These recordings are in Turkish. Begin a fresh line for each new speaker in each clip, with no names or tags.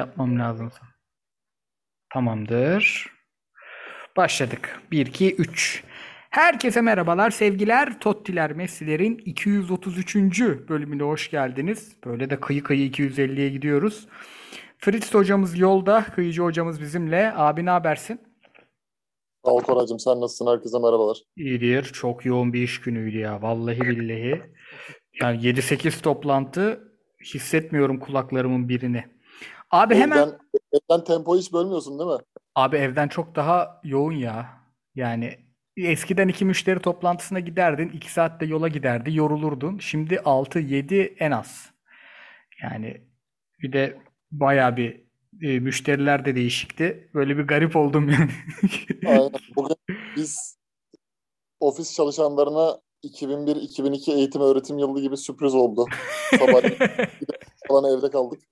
Yapmam lazım. Tamamdır. Başladık. 1, 2, 3. Herkese merhabalar, sevgiler. Tottiler Messi'lerin 233. bölümüne hoş geldiniz. Böyle de kıyı kıyı 250'ye gidiyoruz. Fritz hocamız yolda, kıyıcı hocamız bizimle. Abi ne habersin?
Sağ ol Koraycığım, sen nasılsın? Herkese merhabalar.
İyidir. Çok yoğun bir iş günüydü ya. Vallahi billahi. Yani 7-8 toplantı hissetmiyorum kulaklarımın birini. Abi hemen
Evden, evden tempo hiç bölmüyorsun değil mi?
abi evden çok daha yoğun ya. Yani eskiden iki müşteri toplantısına giderdin, 2 saatte yola giderdi, yorulurdun. Şimdi 6-7 en az. Yani bir de bayağı bir e, müşteriler de değişikti. Böyle bir garip oldum yani.
Aynen. Bugün biz ofis çalışanlarına 2001-2002 eğitim öğretim yılı gibi sürpriz oldu. Sabah falan evde kaldık.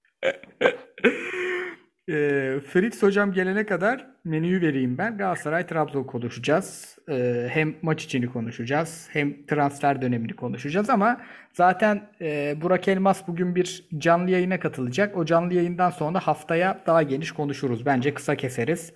Eee, Fritz hocam gelene kadar menüyü vereyim ben. Galatasaray Trabzon konuşacağız. Eee, hem maç içini konuşacağız, hem transfer dönemini konuşacağız ama zaten eee, Burak Elmas bugün bir canlı yayına katılacak. O canlı yayından sonra haftaya daha geniş konuşuruz. Bence kısa keseriz.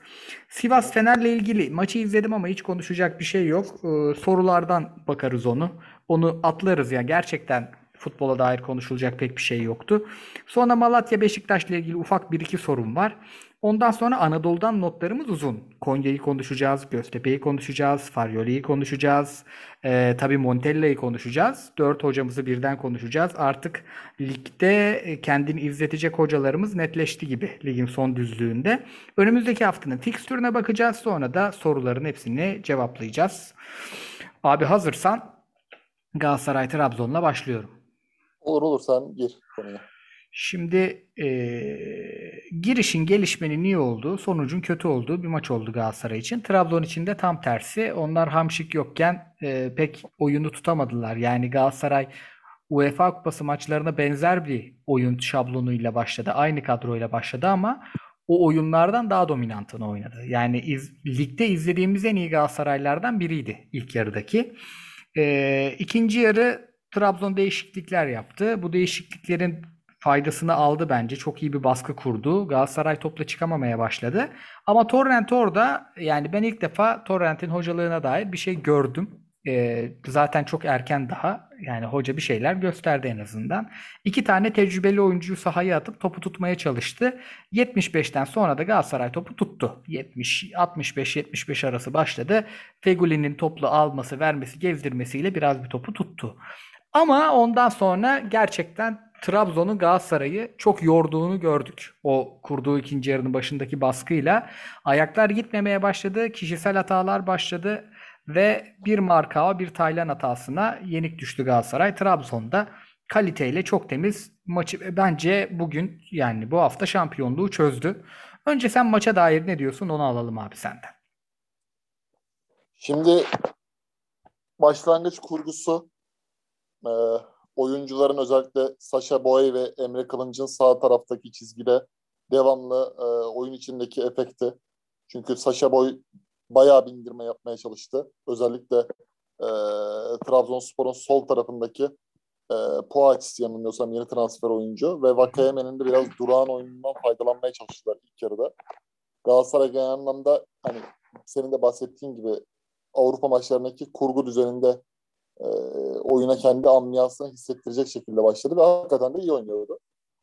Sivas Fener'le ilgili maçı izledim ama hiç konuşacak bir şey yok. Eee, sorulardan bakarız onu. Onu atlarız ya gerçekten futbola dair konuşulacak pek bir şey yoktu. Sonra Malatya Beşiktaş'la ilgili ufak bir iki sorum var. Ondan sonra Anadolu'dan notlarımız uzun. Konya'yı konuşacağız, Göztepe'yi konuşacağız, Faryoli'yi konuşacağız. Ee, tabii Montella'yı konuşacağız. Dört hocamızı birden konuşacağız. Artık ligde e, kendini izletecek hocalarımız netleşti gibi ligin son düzlüğünde. Önümüzdeki haftanın fikstürüne bakacağız. Sonra da soruların hepsini cevaplayacağız. Abi hazırsan Galatasaray Trabzon'la başlıyorum.
Olur olur sen gir konuya.
Şimdi eee, girişin gelişmenin iyi olduğu, sonucun kötü olduğu bir maç oldu Galatasaray için. Trabzon için de tam tersi. Onlar Hamşik yokken eee, pek oyunu tutamadılar. Yani Galatasaray UEFA Kupası maçlarına benzer bir oyun şablonuyla başladı. Aynı kadroyla başladı ama o oyunlardan daha dominantını oynadı. Yani iz- ligde izlediğimiz en iyi Galatasaraylardan biriydi ilk yarıdaki. Eee ikinci yarı Trabzon değişiklikler yaptı. Bu değişikliklerin faydasını aldı bence. Çok iyi bir baskı kurdu. Galatasaray topla çıkamamaya başladı. Ama Torrent orada yani ben ilk defa Torrent'in hocalığına dair bir şey gördüm. Ee, zaten çok erken daha. Yani hoca bir şeyler gösterdi en azından. İki tane tecrübeli oyuncuyu sahaya atıp topu tutmaya çalıştı. 75'ten sonra da Galatasaray topu tuttu. 70 65-75 arası başladı. Feguli'nin toplu alması, vermesi, gezdirmesiyle biraz bir topu tuttu. Ama ondan sonra gerçekten Trabzon'un Galatasaray'ı çok yorduğunu gördük. O kurduğu ikinci yarının başındaki baskıyla. Ayaklar gitmemeye başladı. Kişisel hatalar başladı. Ve bir Markao bir Taylan hatasına yenik düştü Galatasaray. Trabzon'da kaliteyle çok temiz maçı bence bugün yani bu hafta şampiyonluğu çözdü. Önce sen maça dair ne diyorsun onu alalım abi senden.
Şimdi başlangıç kurgusu e, oyuncuların özellikle Sasha Boy ve Emre Kılınç'ın sağ taraftaki çizgide devamlı e, oyun içindeki efekti. Çünkü Sasha Boy bayağı bir indirme yapmaya çalıştı. Özellikle e, Trabzonspor'un sol tarafındaki e, Poatis yanılmıyorsam yeni transfer oyuncu ve Vakayeme'nin de biraz durağan oyunundan faydalanmaya çalıştılar ilk yarıda. Galatasaray genel anlamda hani senin de bahsettiğin gibi Avrupa maçlarındaki kurgu düzeninde e, oyuna kendi ambiyansını hissettirecek şekilde başladı ve hakikaten de iyi oynuyordu.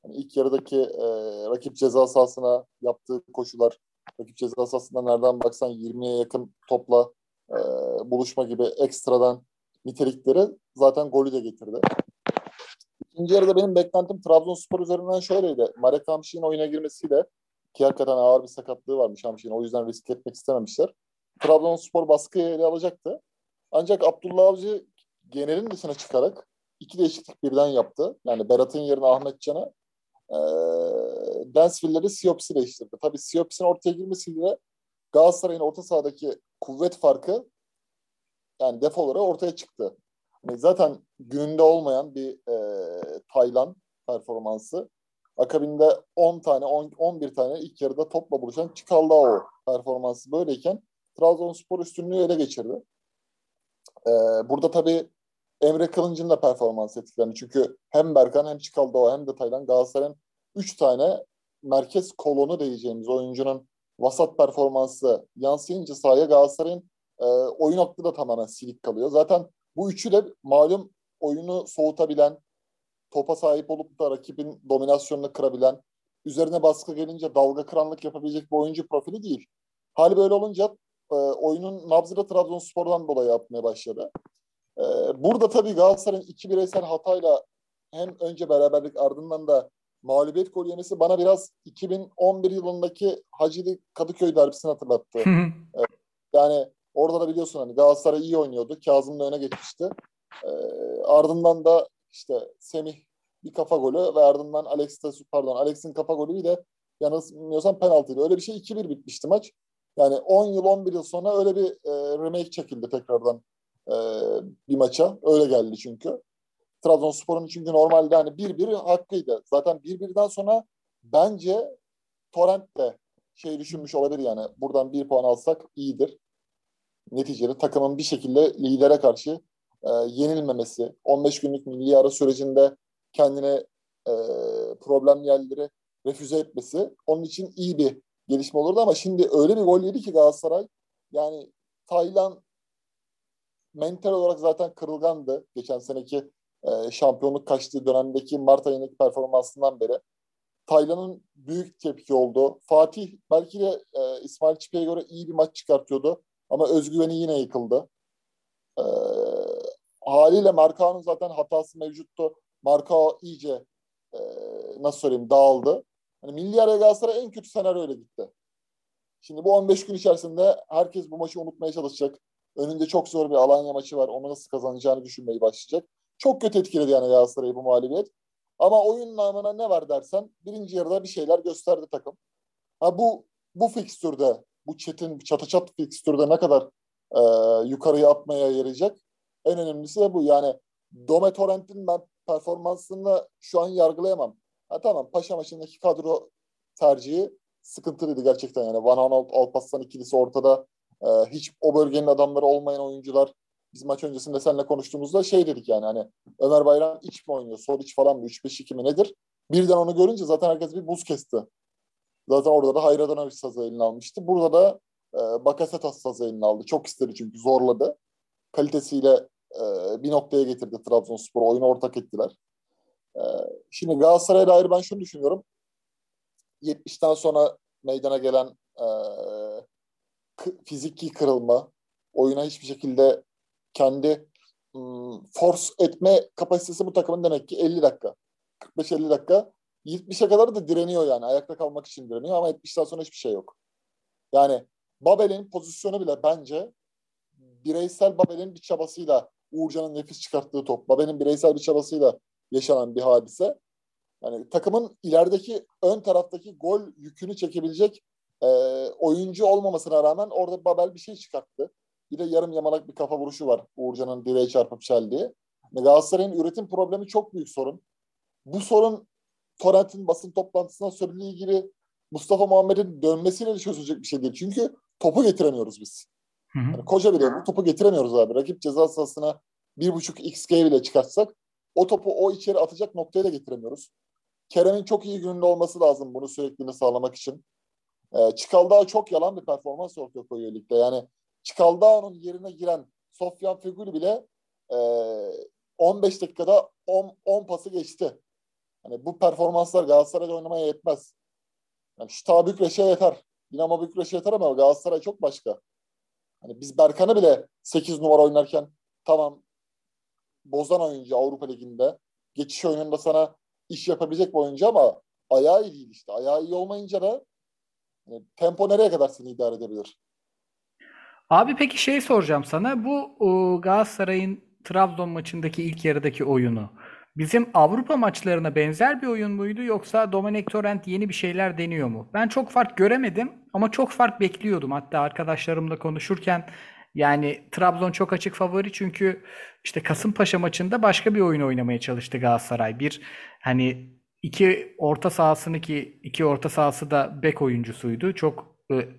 Yani ilk yarıdaki e, rakip ceza sahasına yaptığı koşular, rakip ceza sahasında nereden baksan 20'ye yakın topla e, buluşma gibi ekstradan nitelikleri zaten golü de getirdi. İkinci yarıda benim beklentim Trabzonspor üzerinden şöyleydi. Marek Hamşik'in oyuna girmesiyle ki hakikaten ağır bir sakatlığı varmış Hamşik'in. O yüzden risk etmek istememişler. Trabzonspor baskıyı ele alacaktı. Ancak Abdullah Avcı genelin dışına çıkarak iki değişiklik birden yaptı. Yani Berat'ın yerine Ahmet Can'a e, Dansville'leri Siops'i değiştirdi. Tabii Siops'in ortaya girmesiyle Galatasaray'ın orta sahadaki kuvvet farkı yani defoları ortaya çıktı. Yani zaten gününde olmayan bir e, Taylan performansı. Akabinde 10 tane, 10, 11 tane ilk yarıda topla buluşan Çikaldao performansı böyleyken Trabzonspor üstünlüğü ele geçirdi. Ee, burada tabii Emre Kılınç'ın da performans etkilerini. Çünkü hem Berkan hem Çikaldao hem de Taylan Galatasaray'ın 3 tane merkez kolonu diyeceğimiz oyuncunun vasat performansı yansıyınca sahaya Galatasaray'ın e, oyun aklı da tamamen silik kalıyor. Zaten bu üçü de malum oyunu soğutabilen, topa sahip olup da rakibin dominasyonunu kırabilen, üzerine baskı gelince dalga kıranlık yapabilecek bir oyuncu profili değil. Hali böyle olunca e, oyunun nabzını Trabzonspor'dan dolayı yapmaya başladı. E, burada tabii Galatasaray'ın iki bireysel hatayla hem önce beraberlik ardından da mağlubiyet gol yemesi bana biraz 2011 yılındaki Hacılı Kadıköy derbisini hatırlattı. e, yani orada da biliyorsun hani Galatasaray iyi oynuyordu. Kazım da öne geçmişti. E, ardından da işte Semih bir kafa golü ve ardından Alex de, pardon Alex'in kafa golü bir de yanılmıyorsam penaltıydı. Öyle bir şey 2-1 bitmişti maç. Yani 10 yıl 11 yıl sonra öyle bir e, remake çekildi tekrardan e, bir maça. Öyle geldi çünkü. Trabzonspor'un çünkü normalde hani 1-1 hakkıydı. Zaten 1-1'den sonra bence Torrent de şey düşünmüş olabilir yani buradan bir puan alsak iyidir. Neticede takımın bir şekilde lidere karşı e, yenilmemesi, 15 günlük milli ara sürecinde kendine e, problem yerleri refüze etmesi onun için iyi bir gelişme olurdu ama şimdi öyle bir gol yedi ki Galatasaray yani Taylan mental olarak zaten kırılgandı. Geçen seneki e, şampiyonluk kaçtığı dönemdeki Mart ayındaki performansından beri. Taylan'ın büyük tepki oldu. Fatih belki de e, İsmail Çipe'ye göre iyi bir maç çıkartıyordu. Ama özgüveni yine yıkıldı. E, haliyle Markao'nun zaten hatası mevcuttu. Markao iyice e, nasıl söyleyeyim dağıldı. Hani milli araya Galatasaray en kötü senaryo öyle gitti. Şimdi bu 15 gün içerisinde herkes bu maçı unutmaya çalışacak. Önünde çok zor bir Alanya maçı var. Onu nasıl kazanacağını düşünmeyi başlayacak. Çok kötü etkiledi yani Galatasaray'ı bu mağlubiyet. Ama oyun namına ne var dersen birinci yarıda bir şeyler gösterdi takım. Ha bu bu fikstürde, bu çetin çatı çat fikstürde ne kadar e, yukarıya atmaya yarayacak? En önemlisi de bu. Yani Dome Torrent'in ben performansını şu an yargılayamam. Ha, tamam Paşa maçındaki kadro tercihi sıkıntılıydı gerçekten yani. Van Aanholt, Alparslan ikilisi ortada. E, hiç o bölgenin adamları olmayan oyuncular biz maç öncesinde seninle konuştuğumuzda şey dedik yani hani Ömer Bayram iç mi oynuyor, sol iç falan mı, 3-5-2 mi nedir? Birden onu görünce zaten herkes bir buz kesti. Zaten orada da Hayradanovic sazı eline almıştı. Burada da e, Bakasetas sazı eline aldı. Çok istedi çünkü zorladı. Kalitesiyle e, bir noktaya getirdi Trabzonspor. Oyunu ortak ettiler. E, şimdi Galatasaray'a dair ben şunu düşünüyorum. 70'ten sonra meydana gelen e, fiziki kırılma, oyuna hiçbir şekilde kendi force etme kapasitesi bu takımın demek ki 50 dakika. 45-50 dakika. 70'e kadar da direniyor yani. Ayakta kalmak için direniyor ama 70'ten sonra hiçbir şey yok. Yani Babel'in pozisyonu bile bence bireysel Babel'in bir çabasıyla Uğurcan'ın nefis çıkarttığı top. Babel'in bireysel bir çabasıyla yaşanan bir hadise. Yani takımın ilerideki ön taraftaki gol yükünü çekebilecek e, oyuncu olmamasına rağmen orada Babel bir şey çıkarttı. Bir de yarım yamalak bir kafa vuruşu var Uğurcan'ın direğe çarpıp çeldiği. Galatasaray'ın üretim problemi çok büyük sorun. Bu sorun Torrent'in basın toplantısına söylediği gibi Mustafa Muhammed'in dönmesiyle de çözülecek bir şey değil. Çünkü topu getiremiyoruz biz. Hı hı. Yani koca bile bu topu getiremiyoruz abi. Rakip ceza sahasına bir buçuk XG bile çıkartsak o topu o içeri atacak noktaya da getiremiyoruz. Kerem'in çok iyi gününde olması lazım bunu sürekliliğini sağlamak için. Ee, Çikaldağ çok yalan bir performans ortaya koyuyor ligde. Yani Çikaldağ'ın yerine giren Sofyan Feguli bile e, 15 dakikada 10, 10 pası geçti. Hani bu performanslar Galatasaray'da oynamaya yetmez. Yani Şita Bükreş'e yeter. Dinamo Bükreş'e yeter ama Galatasaray çok başka. Hani biz Berkan'ı bile 8 numara oynarken tamam bozan oyuncu Avrupa Ligi'nde. Geçiş oyununda sana iş yapabilecek bir oyuncu ama ayağı iyi değil işte. Ayağı iyi olmayınca da tempo nereye kadar seni idare edebilir?
Abi peki şey soracağım sana. Bu o, Galatasaray'ın Trabzon maçındaki ilk yarıdaki oyunu bizim Avrupa maçlarına benzer bir oyun muydu yoksa Dominic Torrent yeni bir şeyler deniyor mu? Ben çok fark göremedim ama çok fark bekliyordum. Hatta arkadaşlarımla konuşurken yani Trabzon çok açık favori çünkü işte Kasımpaşa maçında başka bir oyun oynamaya çalıştı Galatasaray. Bir hani iki orta sahasını ki iki orta sahası da bek oyuncusuydu. Çok e,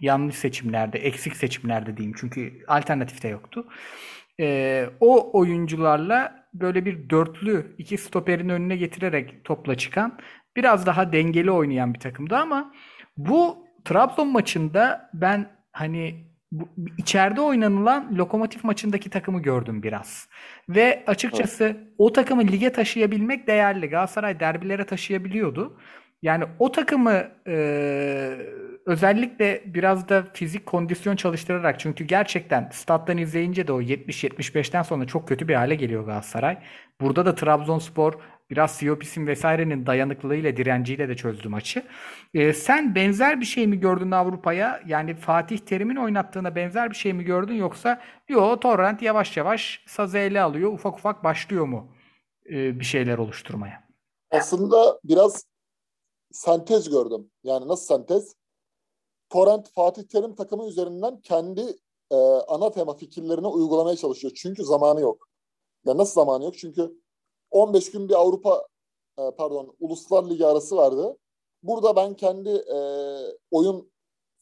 yanlış seçimlerde, eksik seçimlerde diyeyim. Çünkü alternatif de yoktu. E, o oyuncularla böyle bir dörtlü iki stoperin önüne getirerek topla çıkan biraz daha dengeli oynayan bir takımdı ama bu Trabzon maçında ben hani bu, içeride oynanılan Lokomotiv maçındaki takımı gördüm biraz. Ve açıkçası evet. o takımı lige taşıyabilmek değerli. Galatasaray derbilere taşıyabiliyordu. Yani o takımı e, özellikle biraz da fizik kondisyon çalıştırarak çünkü gerçekten stat'tan izleyince de o 70-75'ten sonra çok kötü bir hale geliyor Galatasaray. Burada da Trabzonspor biraz Siopis'in vesairenin dayanıklılığıyla, direnciyle de çözdü maçı. E, sen benzer bir şey mi gördün Avrupa'ya? Yani Fatih Terim'in oynattığına benzer bir şey mi gördün yoksa yo Torrent yavaş yavaş sazı ele alıyor, ufak ufak başlıyor mu e, bir şeyler oluşturmaya?
Aslında biraz sentez gördüm. Yani nasıl sentez? Torrent Fatih Terim takımı üzerinden kendi e, ana tema fikirlerini uygulamaya çalışıyor. Çünkü zamanı yok. Ya nasıl zamanı yok? Çünkü 15 gün bir Avrupa e, pardon Uluslar Ligi arası vardı. Burada ben kendi e, oyun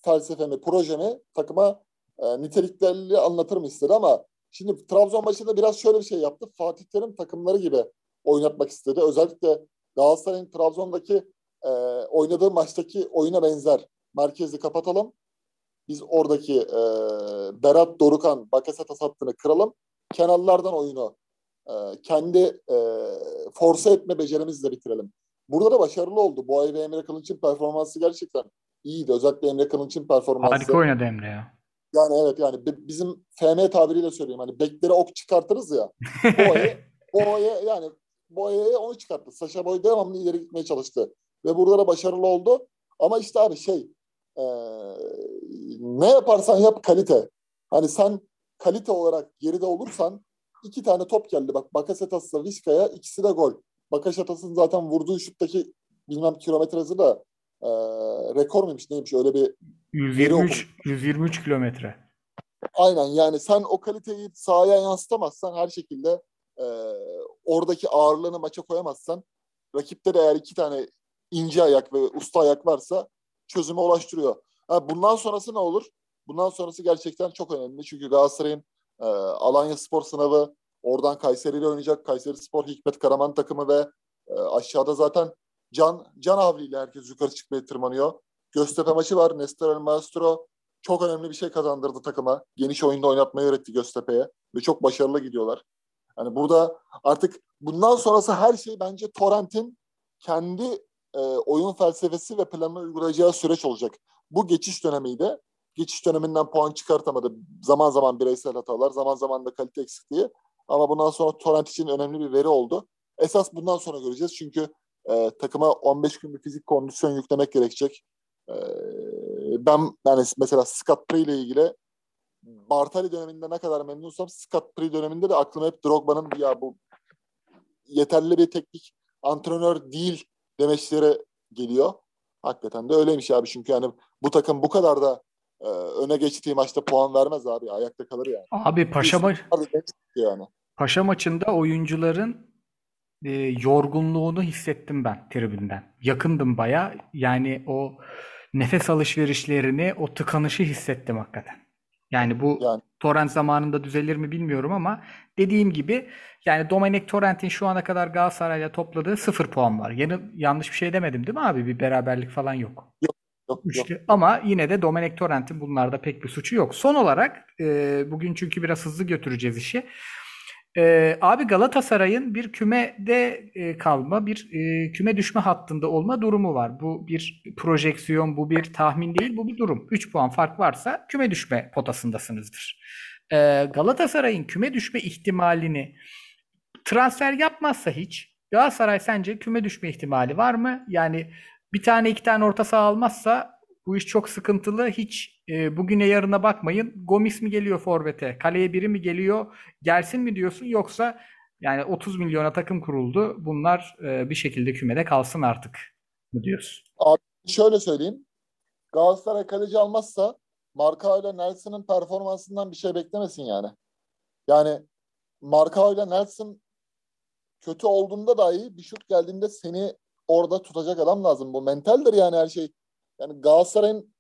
felsefemi, projemi takıma e, niteliklerli anlatırım istedi ama şimdi Trabzon maçında biraz şöyle bir şey yaptı. Fatih Terim takımları gibi oynatmak istedi. Özellikle Galatasaray'ın Trabzon'daki e, oynadığı maçtaki oyuna benzer. Merkezi kapatalım. Biz oradaki e, Berat Dorukan, Bakasetas hattını kıralım. Kenarlardan oyunu e, kendi e, force etme becerimizle bitirelim. Burada da başarılı oldu. Bu ay ve Emre Kılınç'ın performansı gerçekten iyiydi. Özellikle Emre Kılınç'ın performansı.
Harika oynadı Emre ya.
Yani evet yani bizim FM tabiriyle söyleyeyim. Hani beklere ok çıkartırız ya. Boye, Boye yani Boye'ye onu çıkarttı. Saşa Boy devamlı ileri gitmeye çalıştı. Ve burada da başarılı oldu. Ama işte abi şey e, ne yaparsan yap kalite. Hani sen kalite olarak geride olursan iki tane top geldi. Bak Bakasetas'la Vizca'ya ikisi de gol. Bakasetas'ın zaten vurduğu şuttaki bilmem kilometre hızı da e, rekor muymuş neymiş öyle bir
123 123 kilometre.
Aynen yani sen o kaliteyi sahaya yansıtamazsan her şekilde e, oradaki ağırlığını maça koyamazsan rakipte de eğer iki tane ince ayak ve usta ayak varsa çözüme ulaştırıyor. Ha, bundan sonrası ne olur? Bundan sonrası gerçekten çok önemli. Çünkü Galatasaray'ın e, Alanya Spor sınavı oradan Kayseri ile oynayacak. Kayseri Spor Hikmet Karaman takımı ve e, aşağıda zaten Can Can Avli ile herkes yukarı çıkmaya tırmanıyor. Göztepe maçı var. Nestor El Maestro çok önemli bir şey kazandırdı takıma. Geniş oyunda oynatmayı öğretti Göztepe'ye ve çok başarılı gidiyorlar. Yani burada artık bundan sonrası her şey bence Torrent'in kendi e, oyun felsefesi ve planını uygulayacağı süreç olacak. Bu geçiş dönemiydi. Geçiş döneminden puan çıkartamadı. Zaman zaman bireysel hatalar, zaman zaman da kalite eksikliği. Ama bundan sonra Torrent için önemli bir veri oldu. Esas bundan sonra göreceğiz. Çünkü e, takıma 15 gün bir fizik kondisyon yüklemek gerekecek. E, ben yani mesela Scott Pry ile ilgili Bartali döneminde ne kadar memnunsam Scott Pry döneminde de aklıma hep Drogba'nın ya bu yeterli bir teknik antrenör değil demeçleri geliyor. Hakikaten de öyleymiş abi çünkü yani bu takım bu kadar da e, öne geçtiği maçta puan vermez abi. Ayakta kalır yani.
Abi Paşa maç yani. Paşa maçında oyuncuların e, yorgunluğunu hissettim ben tribünden. Yakındım baya. Yani o nefes alışverişlerini, o tıkanışı hissettim hakikaten. Yani bu yani. Torrent zamanında düzelir mi bilmiyorum ama dediğim gibi yani Dominic Torrent'in şu ana kadar Galatasaray'la topladığı sıfır puan var. Yani yanlış bir şey demedim değil mi abi? Bir beraberlik falan yok.
Yok. Yok,
Üçlü. yok. Ama yine de Dominic Torrent'in bunlarda pek bir suçu yok. Son olarak e, bugün çünkü biraz hızlı götüreceğiz işi. Ee, abi Galatasaray'ın bir kümede e, kalma, bir e, küme düşme hattında olma durumu var. Bu bir projeksiyon, bu bir tahmin değil, bu bir durum. 3 puan fark varsa küme düşme potasındasınızdır. Ee, Galatasaray'ın küme düşme ihtimalini transfer yapmazsa hiç Galatasaray sence küme düşme ihtimali var mı? Yani bir tane iki tane orta saha almazsa bu iş çok sıkıntılı. Hiç e, bugüne yarına bakmayın. Gomis mi geliyor forvete? Kaleye biri mi geliyor? Gelsin mi diyorsun? Yoksa yani 30 milyona takım kuruldu. Bunlar e, bir şekilde kümede kalsın artık mı diyorsun?
Abi şöyle söyleyeyim. Galatasaray kaleci almazsa Marka ile Nelson'ın performansından bir şey beklemesin yani. Yani Marka ile Nelson kötü olduğunda dahi bir şut geldiğinde seni orada tutacak adam lazım. Bu mentaldir yani her şey. Yani Galatasaray'ın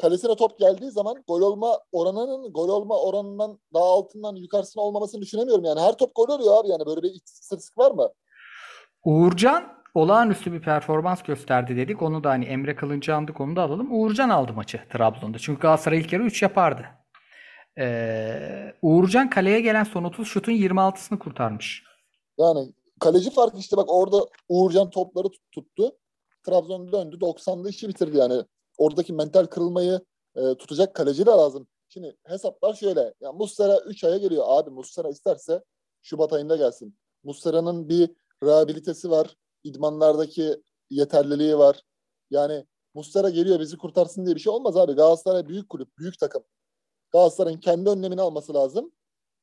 kalesine top geldiği zaman gol olma oranının gol olma oranından daha altından yukarısına olmamasını düşünemiyorum. Yani her top gol oluyor abi yani böyle bir istatistik var mı?
Uğurcan olağanüstü bir performans gösterdi dedik. Onu da hani Emre Kılınç'ı andık onu da alalım. Uğurcan aldı maçı Trabzon'da. Çünkü Galatasaray ilk yarı 3 yapardı. Ee, Uğurcan kaleye gelen son 30 şutun 26'sını kurtarmış.
Yani kaleci farkı işte bak orada Uğurcan topları tuttu. Trabzon döndü 90'da işi bitirdi yani. Oradaki mental kırılmayı e, tutacak kaleci de lazım. Şimdi hesaplar şöyle. Ya Muslera 3 aya geliyor. Abi Muslera isterse Şubat ayında gelsin. Muslera'nın bir rehabilitesi var. İdmanlardaki yeterliliği var. Yani Muslera geliyor bizi kurtarsın diye bir şey olmaz abi. Galatasaray büyük kulüp, büyük takım. Galatasaray'ın kendi önlemini alması lazım.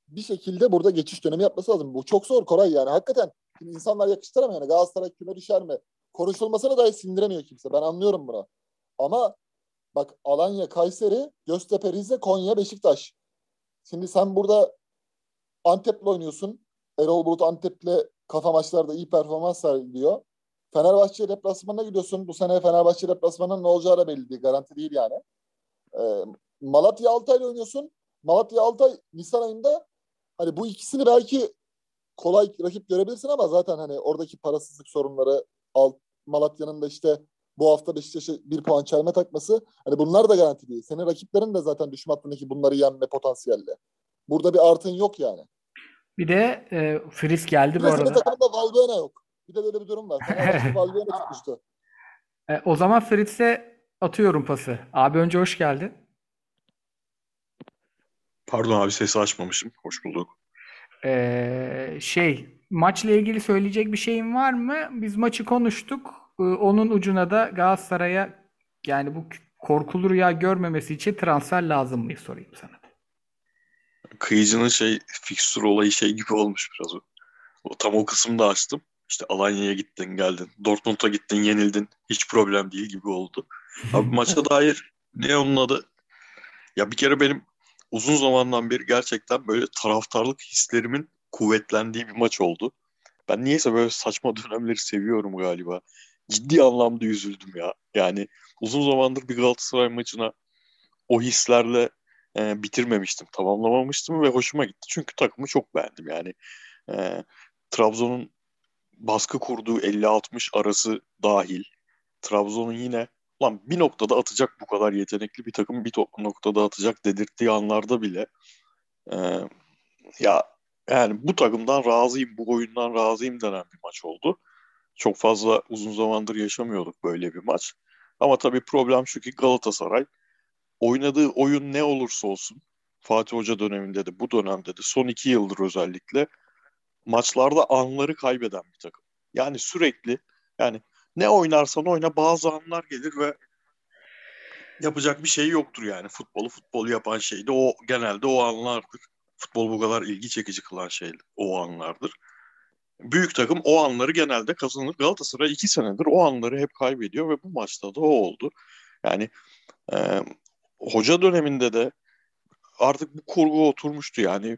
Bir şekilde burada geçiş dönemi yapması lazım. Bu çok zor Koray yani. Hakikaten insanlar yakıştıramıyor. Yani Galatasaray küme düşer mi? Konuşulmasına dahi sindiremiyor kimse. Ben anlıyorum bunu. Ama bak Alanya, Kayseri, Göztepe, Rize, Konya, Beşiktaş. Şimdi sen burada Antep'le oynuyorsun. Erol Bulut Antep'le kafa maçlarda iyi performans sergiliyor. Fenerbahçe deplasmanına gidiyorsun. Bu sene Fenerbahçe deplasmanının ne olacağı da belli değil. Garanti değil yani. Ee, Malatya Altay'la oynuyorsun. Malatya Altay Nisan ayında hani bu ikisini belki kolay rakip görebilirsin ama zaten hani oradaki parasızlık sorunları alt, Malatya'nın da işte bu hafta Beşiktaş'a bir puan çelme takması hani bunlar da garanti değil. Senin rakiplerin de zaten düşme hattındaki bunları yenme potansiyelde. Burada bir artın yok yani.
Bir de e, Fris geldi bu arada.
takımda Valbuena yok. Bir de böyle bir durum var. Valbuena tutmuştu.
E, o zaman Fritz'e atıyorum pası. Abi önce hoş geldin.
Pardon abi sesi açmamışım. Hoş bulduk.
Ee, şey maçla ilgili söyleyecek bir şeyin var mı? Biz maçı konuştuk. Ee, onun ucuna da Galatasaray'a yani bu korkulu rüya görmemesi için transfer lazım mı sorayım sana.
Kıyıcının şey fikstür olayı şey gibi olmuş biraz o. o tam o kısımda açtım. İşte Alanya'ya gittin geldin. Dortmund'a gittin yenildin. Hiç problem değil gibi oldu. Abi maça dair ne onun adı? Ya bir kere benim uzun zamandan beri gerçekten böyle taraftarlık hislerimin kuvvetlendiği bir maç oldu. Ben niyeyse böyle saçma dönemleri seviyorum galiba. Ciddi anlamda üzüldüm ya. Yani uzun zamandır bir Galatasaray maçına o hislerle e, bitirmemiştim, tamamlamamıştım ve hoşuma gitti. Çünkü takımı çok beğendim yani. E, Trabzon'un baskı kurduğu 50-60 arası dahil. Trabzon'un yine lan bir noktada atacak bu kadar yetenekli bir takım bir noktada atacak dedirttiği anlarda bile e, ya yani bu takımdan razıyım, bu oyundan razıyım denen bir maç oldu. Çok fazla uzun zamandır yaşamıyorduk böyle bir maç. Ama tabii problem şu ki Galatasaray oynadığı oyun ne olursa olsun Fatih Hoca döneminde de bu dönemde de son iki yıldır özellikle maçlarda anları kaybeden bir takım. Yani sürekli yani ne oynarsan oyna bazı anlar gelir ve yapacak bir şey yoktur yani. Futbolu futbol yapan şey de o genelde o anlardır. Futbol bu kadar ilgi çekici kılan şey o anlardır. Büyük takım o anları genelde kazanır. Galatasaray iki senedir o anları hep kaybediyor ve bu maçta da o oldu. Yani e, hoca döneminde de artık bu kurgu oturmuştu yani.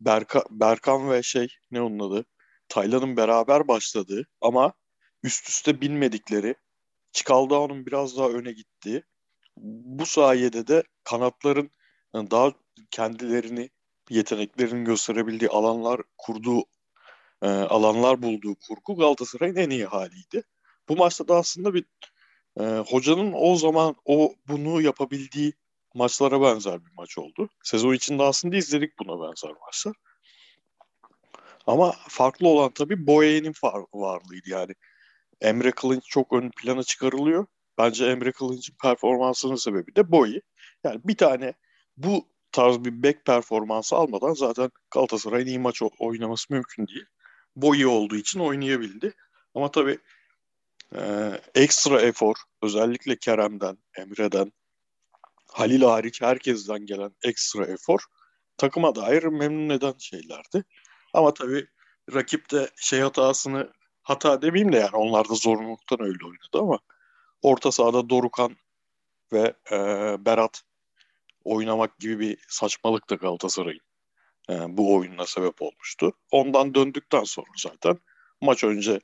Berka, Berkan ve şey ne onun adı? Taylan'ın beraber başladığı ama üst üste bilmedikleri Çikaldağ'ın biraz daha öne gittiği bu sayede de kanatların daha kendilerini yeteneklerini gösterebildiği alanlar kurduğu e, alanlar bulduğu kurgu Galatasaray'ın en iyi haliydi. Bu maçta da aslında bir e, hocanın o zaman o bunu yapabildiği maçlara benzer bir maç oldu. Sezon içinde aslında izledik buna benzer maçlar. Ama farklı olan tabii Boye'nin varlığıydı yani. Emre Kılınç çok ön plana çıkarılıyor. Bence Emre Kılınç'ın performansının sebebi de Boye. Yani bir tane bu tarz bir back performansı almadan zaten Galatasaray'ın iyi maç oynaması mümkün değil. Boye olduğu için oynayabildi. Ama tabii e, ekstra efor özellikle Kerem'den, Emre'den, Halil hariç herkesten gelen ekstra efor takıma dair memnun eden şeylerdi. Ama tabii rakip de şey hatasını hata demeyeyim de yani onlar da zorunluluktan öyle oynadı ama orta sahada Dorukan ve e, Berat oynamak gibi bir saçmalık da Galatasaray'ın e, bu oyununa sebep olmuştu. Ondan döndükten sonra zaten maç önce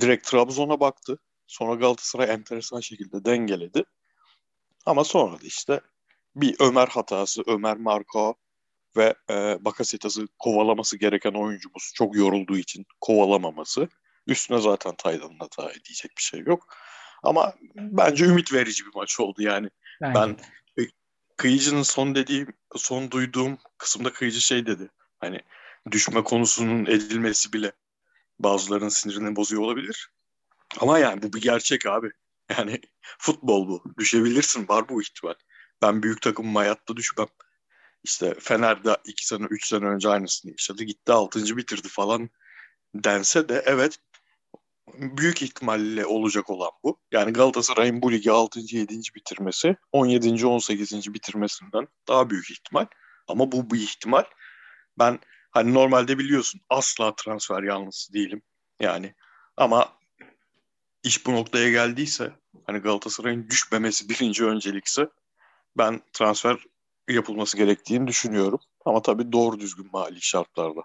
direkt Trabzon'a baktı. Sonra Galatasaray enteresan şekilde dengeledi. Ama sonra da işte bir Ömer hatası, Ömer Marko ve e, Bakasetas'ı kovalaması gereken oyuncumuz çok yorulduğu için kovalamaması Üstüne zaten Taylan'ın hata diyecek bir şey yok. Ama bence ümit verici bir maç oldu yani.
Bence
Ben e, Kıyıcı'nın son dediğim, son duyduğum kısımda Kıyıcı şey dedi. Hani düşme konusunun edilmesi bile bazılarının sinirini bozuyor olabilir. Ama yani bu bir gerçek abi. Yani futbol bu. Düşebilirsin. Var bu ihtimal. Ben büyük takımım hayatta düşmem. İşte Fener'de iki sene, üç sene önce aynısını yaşadı. Gitti altıncı bitirdi falan dense de evet büyük ihtimalle olacak olan bu. Yani Galatasaray'ın bu ligi 6. 7. bitirmesi 17. 18. bitirmesinden daha büyük ihtimal. Ama bu bir ihtimal. Ben hani normalde biliyorsun asla transfer yanlısı değilim. Yani ama iş bu noktaya geldiyse hani Galatasaray'ın düşmemesi birinci öncelikse ben transfer yapılması gerektiğini düşünüyorum. Ama tabii doğru düzgün mali şartlarda.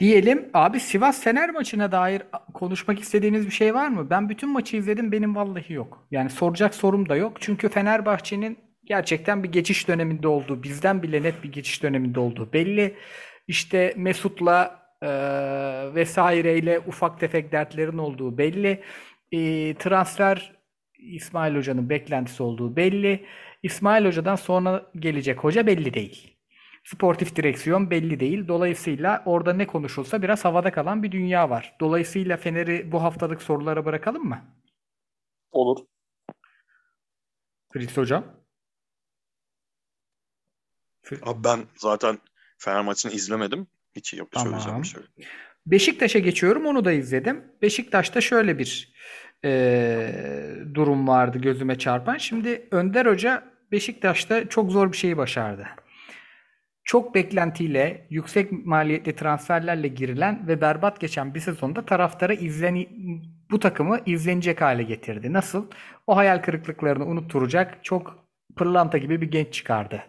Diyelim abi Sivas Fener maçına dair konuşmak istediğiniz bir şey var mı? Ben bütün maçı izledim benim vallahi yok. Yani soracak sorum da yok. Çünkü Fenerbahçe'nin gerçekten bir geçiş döneminde olduğu, bizden bile net bir geçiş döneminde olduğu belli. İşte Mesut'la e, vesaireyle ufak tefek dertlerin olduğu belli. E, transfer İsmail Hoca'nın beklentisi olduğu belli. İsmail Hoca'dan sonra gelecek hoca belli değil. Sportif direksiyon belli değil. Dolayısıyla orada ne konuşulsa biraz havada kalan bir dünya var. Dolayısıyla Fener'i bu haftalık sorulara bırakalım mı?
Olur.
Fritz Hocam.
Abi ben zaten Fener maçını izlemedim. Hiç yok
Tamam.
söyleyeceğim bir şey.
Beşiktaş'a geçiyorum. Onu da izledim. Beşiktaş'ta şöyle bir eee, durum vardı gözüme çarpan. Şimdi Önder Hoca Beşiktaş'ta çok zor bir şeyi başardı. Çok beklentiyle, yüksek maliyetli transferlerle girilen ve berbat geçen bir sezonda taraftarı izleni bu takımı izlenecek hale getirdi. Nasıl? O hayal kırıklıklarını unutturacak çok pırlanta gibi bir genç çıkardı.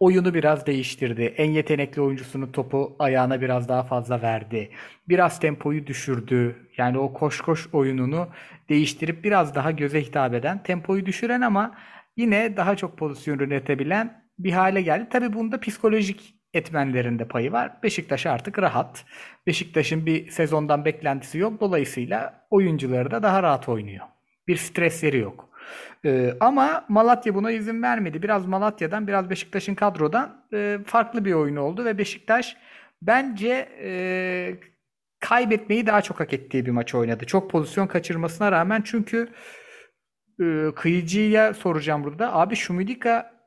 Oyunu biraz değiştirdi. En yetenekli oyuncusunun topu ayağına biraz daha fazla verdi. Biraz tempoyu düşürdü. Yani o koş koş oyununu değiştirip biraz daha göze hitap eden, tempoyu düşüren ama yine daha çok pozisyon üretebilen bir hale geldi. Tabii bunda psikolojik etmenlerinde payı var. Beşiktaş artık rahat. Beşiktaş'ın bir sezondan beklentisi yok. Dolayısıyla oyuncuları da daha rahat oynuyor. Bir stresleri yok. Ee, ama Malatya buna izin vermedi. Biraz Malatya'dan, biraz Beşiktaş'ın kadrodan e, farklı bir oyun oldu ve Beşiktaş bence e, kaybetmeyi daha çok hak ettiği bir maç oynadı. Çok pozisyon kaçırmasına rağmen çünkü e, Kıyıcı'ya soracağım burada. Abi Şumidika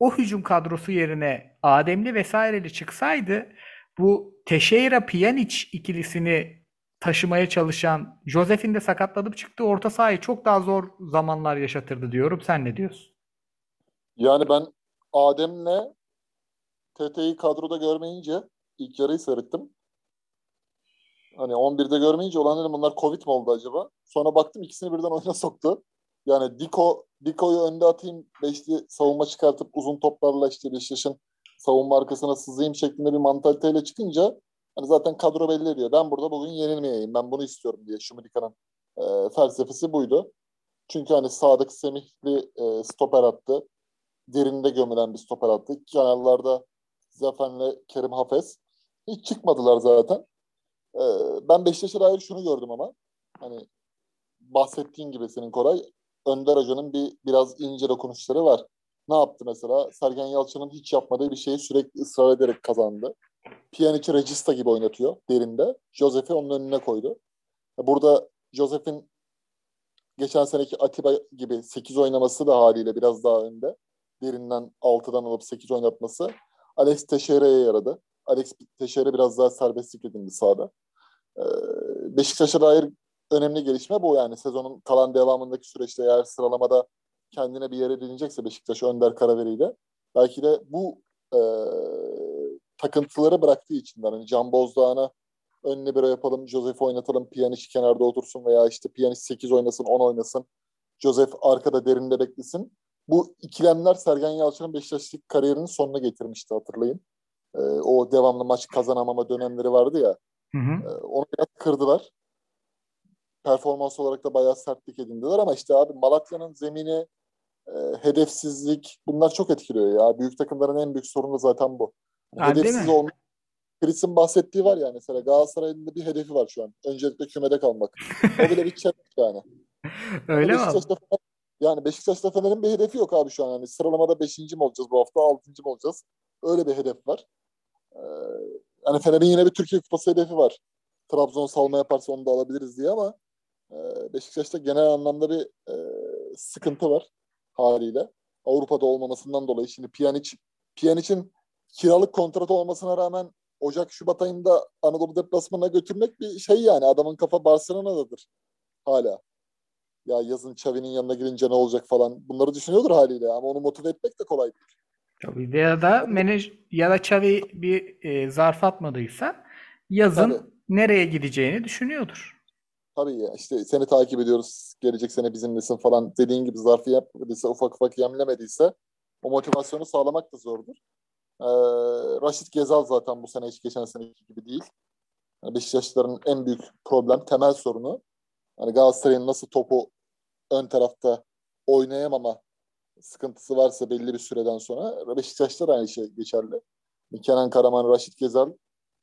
o hücum kadrosu yerine Ademli vesaireli çıksaydı bu Teixeira Pjanic ikilisini taşımaya çalışan Josef'in de sakatlanıp çıktığı orta sahayı çok daha zor zamanlar yaşatırdı diyorum. Sen ne diyorsun?
Yani ben Adem'le TT'yi kadroda görmeyince ilk yarıyı seyrettim. Hani 11'de görmeyince olan dedim bunlar Covid mi oldu acaba? Sonra baktım ikisini birden oyuna soktu. Yani Diko, Diko'yu önde atayım, beşli savunma çıkartıp uzun toplarla işte Beşiktaş'ın savunma arkasına sızayım şeklinde bir mantaliteyle çıkınca hani zaten kadro belli ediyor. Ben burada bugün yenilmeyeyim. Ben bunu istiyorum diye Şumidika'nın e, felsefesi buydu. Çünkü hani sağdaki Semihli e, stoper attı. Derinde gömülen bir stoper attı. Kenarlarda Zafen'le Kerim Hafez. Hiç çıkmadılar zaten. E, ben Beşiktaş'a dair şunu gördüm ama hani bahsettiğin gibi senin Koray Önder Hoca'nın bir biraz ince dokunuşları var. Ne yaptı mesela? Sergen Yalçın'ın hiç yapmadığı bir şeyi sürekli ısrar ederek kazandı. Pjanic'i Regista gibi oynatıyor derinde. Josef'i onun önüne koydu. Burada Josef'in geçen seneki Atiba gibi 8 oynaması da haliyle biraz daha önde. Derinden 6'dan alıp 8 oynatması Alex Teixeira'ya yaradı. Alex Teixeira biraz daha serbestlik edindi sahada. Ee, Beşiktaş'a dair önemli gelişme bu yani sezonun kalan devamındaki süreçte eğer sıralamada kendine bir yere edinecekse Beşiktaş Önder Karaveri ile belki de bu e, takıntıları bıraktığı için hani Can Bozdağ'ına ön libero yapalım, Joseph oynatalım, Pjanic kenarda otursun veya işte Pjanic 8 oynasın, 10 oynasın, Joseph arkada derinde beklesin. Bu ikilemler Sergen Yalçın'ın Beşiktaş'lık kariyerinin sonuna getirmişti hatırlayın. E, o devamlı maç kazanamama dönemleri vardı ya.
Hı hı.
E, onu biraz kırdılar performans olarak da bayağı sertlik edindiler ama işte abi Malatya'nın zemini, e, hedefsizlik bunlar çok etkiliyor ya. Büyük takımların en büyük sorunu zaten bu.
Ha,
Hedefsiz
mi?
olma, Chris'in bahsettiği var ya mesela Galatasaray'ın da bir hedefi var şu an. Öncelikle kümede kalmak. O bile bir challenge yani.
Öyle mi?
Beşiktaş'ta Fener- yani Beşiktaş'ta Fener'in bir hedefi yok abi şu an. Yani sıralamada 5. mi olacağız bu hafta, 6. mı olacağız? Öyle bir hedef var. Ee, yani Fener'in yine bir Türkiye Kupası hedefi var. Trabzon salma yaparsa onu da alabiliriz diye ama Beşiktaş'ta genel anlamda bir e, sıkıntı var haliyle. Avrupa'da olmamasından dolayı şimdi Pjanic Pjanic'in kiralık kontratı olmasına rağmen Ocak Şubat ayında Anadolu deplasmanına götürmek bir şey yani adamın kafa Barcelona'dadır hala. Ya yazın Xavi'nin yanına girince ne olacak falan. Bunları düşünüyordur haliyle ama onu motive etmek de kolay değil.
Tabii ya da menaj ya da Xavi bir e, zarf atmadıysa yazın
Tabii.
nereye gideceğini düşünüyordur.
Tabii ya işte seni takip ediyoruz. Gelecek sene bizimlesin falan dediğin gibi zarfı yapmadıysa ufak ufak yemlemediyse o motivasyonu sağlamak da zordur. Ee, Raşit Gezal zaten bu sene hiç geçen seneki gibi değil. Yani Beşiktaşlıların en büyük problem, temel sorunu hani Galatasaray'ın nasıl topu ön tarafta oynayamama sıkıntısı varsa belli bir süreden sonra Beşiktaşlar aynı şey geçerli. Kenan Karaman, Raşit Gezal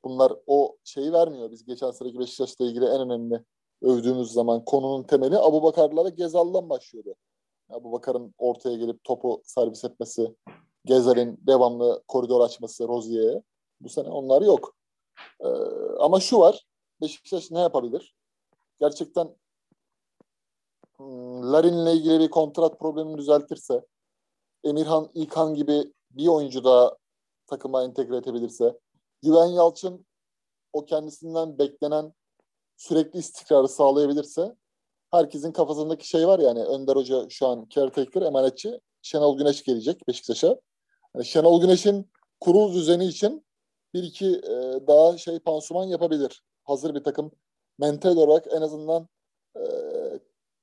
bunlar o şeyi vermiyor. Biz geçen seneki Beşiktaş'la ilgili en önemli övdüğümüz zaman konunun temeli Abu Bakar'la ve Gezal'dan başlıyordu. Abu Bakar'ın ortaya gelip topu servis etmesi, Gezal'in devamlı koridor açması Rozier'e. Bu sene onlar yok. Ee, ama şu var. Beşiktaş ne yapabilir? Gerçekten hmm, Larin'le ilgili bir kontrat problemini düzeltirse, Emirhan İlkan gibi bir oyuncu daha takıma entegre edebilirse, Güven Yalçın o kendisinden beklenen sürekli istikrarı sağlayabilirse herkesin kafasındaki şey var yani Önder Hoca şu an caretaker, emanetçi. Şenol Güneş gelecek Beşiktaş'a. Yani Şenol Güneş'in kurul düzeni için bir iki e, daha şey pansuman yapabilir. Hazır bir takım mental olarak en azından e,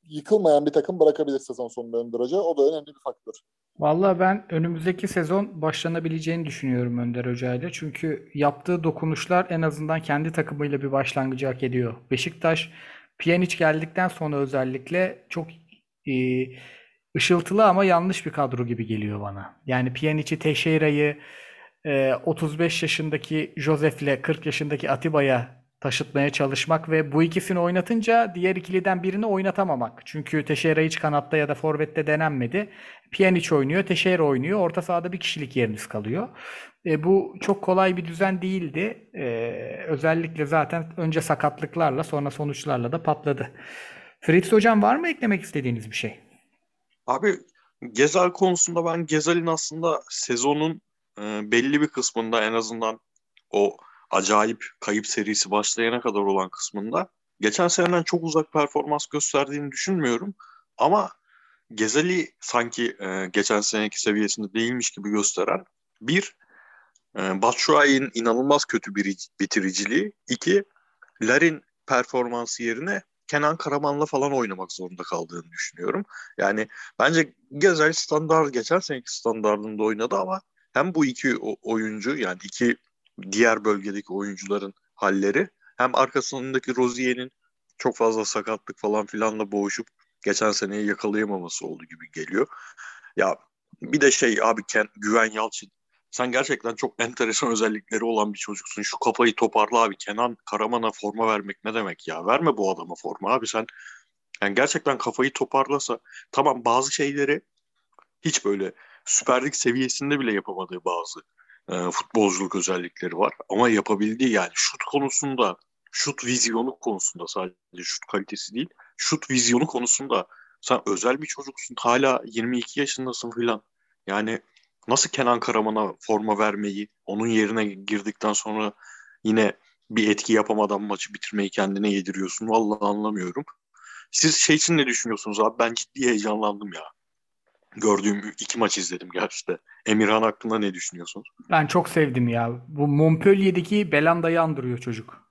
yıkılmayan bir takım bırakabilir sezon sonunda Önder Hoca. O da önemli bir faktör.
Vallahi ben önümüzdeki sezon başlanabileceğini düşünüyorum Önder Hoca ile. Çünkü yaptığı dokunuşlar en azından kendi takımıyla bir başlangıcı hak ediyor. Beşiktaş Pjanic geldikten sonra özellikle çok e, ışıltılı ama yanlış bir kadro gibi geliyor bana. Yani Pjanic'i, Teixeira'yı e, 35 yaşındaki Josef'le 40 yaşındaki Atiba'ya taşıtmaya çalışmak ve bu ikisini oynatınca diğer ikiliden birini oynatamamak. Çünkü Teixeira hiç kanatta ya da forvette denenmedi. Pjanic oynuyor, Teixeira oynuyor. Orta sahada bir kişilik yeriniz kalıyor. E, bu çok kolay bir düzen değildi. E, özellikle zaten önce sakatlıklarla sonra sonuçlarla da patladı. Fritz Hocam var mı eklemek istediğiniz bir şey?
Abi Gezal konusunda ben Gezal'in aslında sezonun e, belli bir kısmında en azından o acayip kayıp serisi başlayana kadar olan kısmında geçen seneden çok uzak performans gösterdiğini düşünmüyorum. Ama Gezali sanki e, geçen seneki seviyesinde değilmiş gibi gösteren bir e, Batshuayi'nin inanılmaz kötü bir bitiriciliği. iki Larin performansı yerine Kenan Karaman'la falan oynamak zorunda kaldığını düşünüyorum. Yani bence Gezel standart geçen seneki standartında oynadı ama hem bu iki oyuncu yani iki diğer bölgedeki oyuncuların halleri hem arkasındaki Rozier'in çok fazla sakatlık falan filanla boğuşup geçen seneyi yakalayamaması oldu gibi geliyor. Ya bir de şey abi Ken, Güven Yalçın sen gerçekten çok enteresan özellikleri olan bir çocuksun. Şu kafayı toparla abi. Kenan Karaman'a forma vermek ne demek ya? Verme bu adama forma abi sen. Yani gerçekten kafayı toparlasa tamam bazı şeyleri hiç böyle süperlik seviyesinde bile yapamadığı bazı e, futbolculuk özellikleri var. Ama yapabildiği yani şut konusunda, şut vizyonu konusunda sadece şut kalitesi değil, şut vizyonu konusunda sen özel bir çocuksun. Hala 22 yaşındasın filan. Yani nasıl Kenan Karaman'a forma vermeyi, onun yerine girdikten sonra yine bir etki yapamadan maçı bitirmeyi kendine yediriyorsun. Vallahi anlamıyorum. Siz şey için ne düşünüyorsunuz abi? Ben ciddi heyecanlandım ya. Gördüğüm iki maç izledim gerçekten. Emirhan hakkında ne düşünüyorsunuz?
Ben çok sevdim ya. Bu Montpellier'deki Belanda'yı andırıyor çocuk.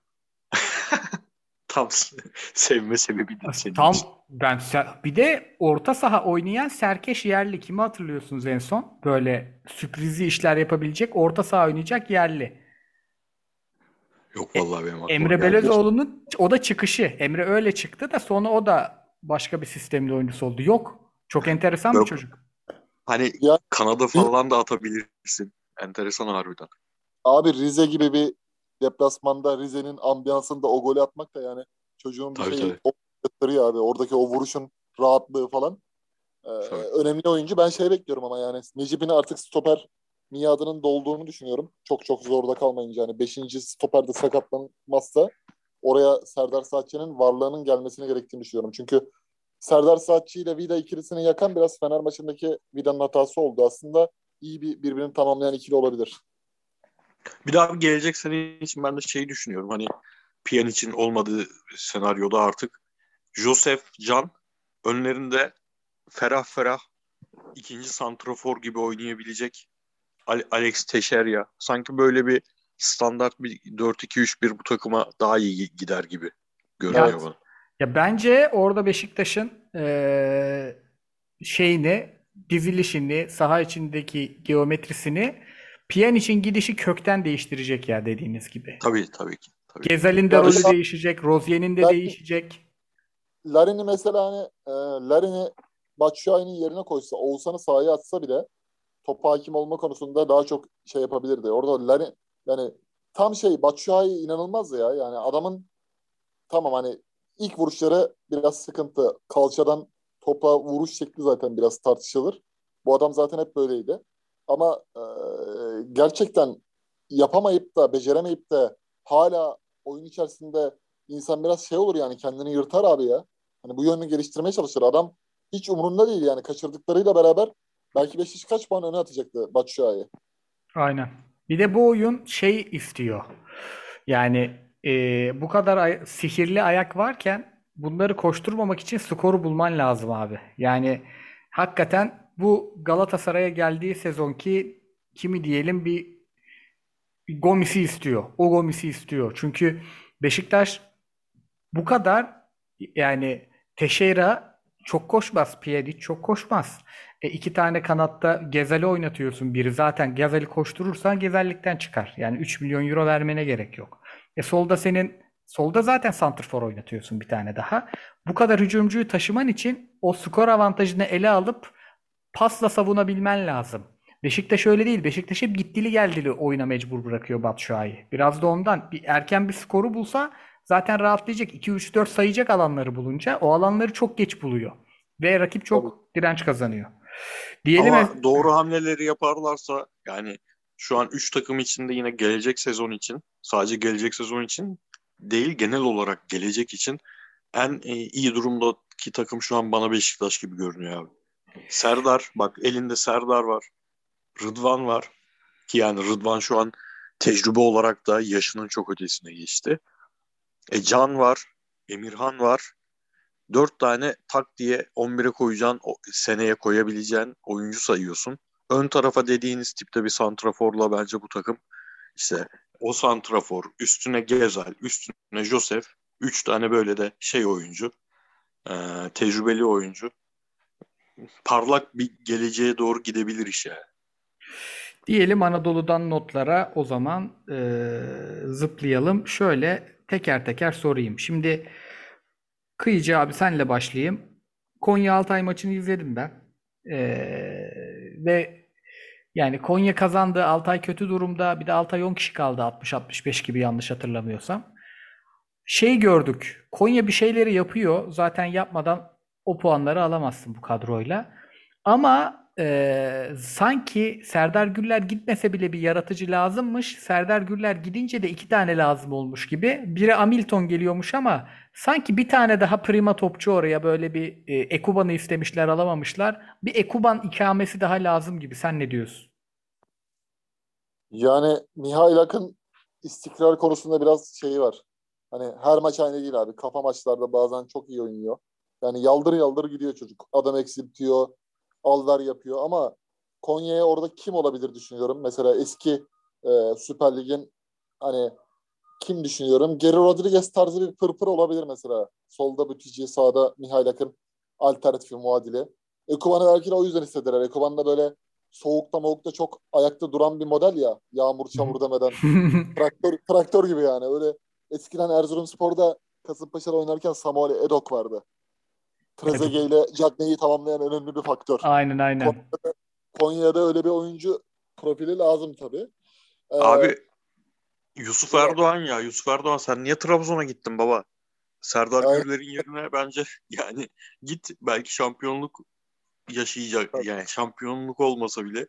Tam sevme sebebi de senin
Tam
için.
ben bir de orta saha oynayan Serkeş Yerli kimi hatırlıyorsunuz en son? Böyle sürprizli işler yapabilecek orta saha oynayacak yerli.
Yok vallahi benim aklıma
Emre. Belözoğlu'nun o da çıkışı. Emre öyle çıktı da sonra o da başka bir sistemde oyuncusu oldu. Yok. Çok enteresan bir
Yok.
çocuk.
Hani
Ya-
Kanada falan da atabilirsin. Enteresan harbiden.
Abi Rize gibi bir deplasmanda Rize'nin ambiyansında o golü atmak da yani çocuğun bir
Tabii,
şeyi
tabii.
abi. Oradaki o vuruşun rahatlığı falan. Ee,
Tabii.
önemli oyuncu. Ben şey bekliyorum ama yani Necip'in artık stoper miadının dolduğunu düşünüyorum. Çok çok zorda kalmayınca yani 5. stoperde sakatlanmazsa oraya Serdar Saatçı'nın varlığının gelmesini gerektiğini düşünüyorum. Çünkü Serdar Saatçı ile Vida ikilisini yakan biraz Fener maçındaki Vida'nın hatası oldu. Aslında iyi bir birbirini tamamlayan ikili olabilir.
Bir daha bir gelecek sene için ben de şeyi düşünüyorum. Hani Pjanic'in olmadığı senaryoda artık Josef, Can önlerinde ferah ferah ikinci santrafor gibi oynayabilecek Ale- Alex Teixeira. Sanki böyle bir standart bir 4-2-3-1 bu takıma daha iyi gider gibi görünüyor
Evet.
bana.
Ya bence orada Beşiktaş'ın eee, şeyini, dizilişini, saha içindeki geometrisini Pjanic'in gidişi kökten değiştirecek ya dediğiniz gibi.
Tabii tabii ki. Tabii.
Gezel'in de rolü değişecek, Rozier'in de değişecek.
Larin'i mesela hani e, Larin'i Batshuayi'nin yerine koysa, Oğuzhan'ı sahaya atsa bile topa hakim olma konusunda daha çok şey yapabilirdi. Orada Larin yani tam şey Batshuayi inanılmaz ya. Yani adamın tamam hani ilk vuruşları biraz sıkıntı. Kalçadan topa vuruş şekli zaten biraz tartışılır. Bu adam zaten hep böyleydi. Ama e, gerçekten yapamayıp da beceremeyip de hala oyun içerisinde insan biraz şey olur yani kendini yırtar abi ya. Hani bu yönünü geliştirmeye çalışır. Adam hiç umurunda değil yani. Kaçırdıklarıyla beraber belki Beşiktaş kaç puan öne atacaktı Batshuayi.
Aynen. Bir de bu oyun şey istiyor. Yani eee, bu kadar ay- sihirli ayak varken bunları koşturmamak için skoru bulman lazım abi. Yani hakikaten bu Galatasaray'a geldiği sezonki kimi diyelim bir bir Gomis'i istiyor. O Gomis'i istiyor. Çünkü Beşiktaş bu kadar yani Teixeira çok koşmaz. Pjanic çok koşmaz. E, iki tane kanatta Gezel'i oynatıyorsun biri. Zaten Gezel'i koşturursan Gezel'likten çıkar. Yani 3 milyon euro vermene gerek yok. E solda senin solda zaten santrfor oynatıyorsun bir tane daha. Bu kadar hücumcuyu taşıman için o skor avantajını ele alıp pasla savunabilmen lazım. Beşiktaş öyle değil. Beşiktaş hep gittili geldili oyuna mecbur bırakıyor Batshuayi. Biraz da ondan. Bir erken bir skoru bulsa zaten rahatlayacak. 2-3-4 sayacak alanları bulunca o alanları çok geç buluyor. Ve rakip çok direnç kazanıyor. Diyelim
Ama doğru hamleleri yaparlarsa yani şu an 3 takım içinde yine gelecek sezon için sadece gelecek sezon için değil genel olarak gelecek için en e, iyi durumdaki takım şu an bana Beşiktaş gibi görünüyor abi. Serdar bak elinde Serdar var. Rıdvan var. Ki yani Rıdvan şu an tecrübe olarak da yaşının çok ötesine geçti. E Can var. Emirhan var. Dört tane tak diye 11'e koyacağın, seneye koyabileceğin oyuncu sayıyorsun. Ön tarafa dediğiniz tipte bir santraforla bence bu takım işte o santrafor, üstüne Gezel, üstüne Josef, üç tane böyle de şey oyuncu, e, tecrübeli oyuncu. Parlak bir geleceğe doğru gidebilir iş.
Diyelim Anadolu'dan notlara o zaman e, zıplayalım. Şöyle teker teker sorayım. Şimdi Kıyıcı abi senle başlayayım. Konya Altay maçını izledim ben. E, ve yani Konya kazandı. Altay kötü durumda. Bir de Altay 10 kişi kaldı 60-65 gibi yanlış hatırlamıyorsam. Şey gördük. Konya bir şeyleri yapıyor. Zaten yapmadan o puanları alamazsın bu kadroyla. Ama e, sanki Serdar Gürler gitmese bile bir yaratıcı lazımmış. Serdar Gürler gidince de iki tane lazım olmuş gibi. Biri Hamilton geliyormuş ama sanki bir tane daha prima topçu oraya böyle bir e, Ekuban'ı istemişler alamamışlar. Bir Ekuban ikamesi daha lazım gibi. Sen ne diyorsun?
Yani Mihail Akın istikrar konusunda biraz şeyi var. Hani her maç aynı değil abi. Kafa maçlarda bazen çok iyi oynuyor. Yani yaldır yaldır gidiyor çocuk. Adam eksiltiyor, alver yapıyor ama Konya'ya orada kim olabilir düşünüyorum. Mesela eski e, Süper Lig'in hani kim düşünüyorum? Geri Rodriguez tarzı bir pırpır olabilir mesela. Solda Bütücü, sağda Mihail Akın alternatifi muadili. Ekuban'ı belki de o yüzden istediler. Ekuban da böyle soğukta moğukta çok ayakta duran bir model ya. Yağmur çamur demeden. traktör, traktör gibi yani. Öyle eskiden Erzurumspor'da Kasımpaşa'da oynarken Samuel Edok vardı. Trezeguet ile Cagney'i tamamlayan önemli bir faktör.
Aynen aynen.
Konya'da öyle bir oyuncu profili lazım tabii. Ee,
Abi Yusuf Erdoğan ya. Yusuf Erdoğan sen niye Trabzon'a gittin baba? Serdar
Aynen.
Gürler'in yerine bence yani git belki şampiyonluk yaşayacak. Yani şampiyonluk olmasa bile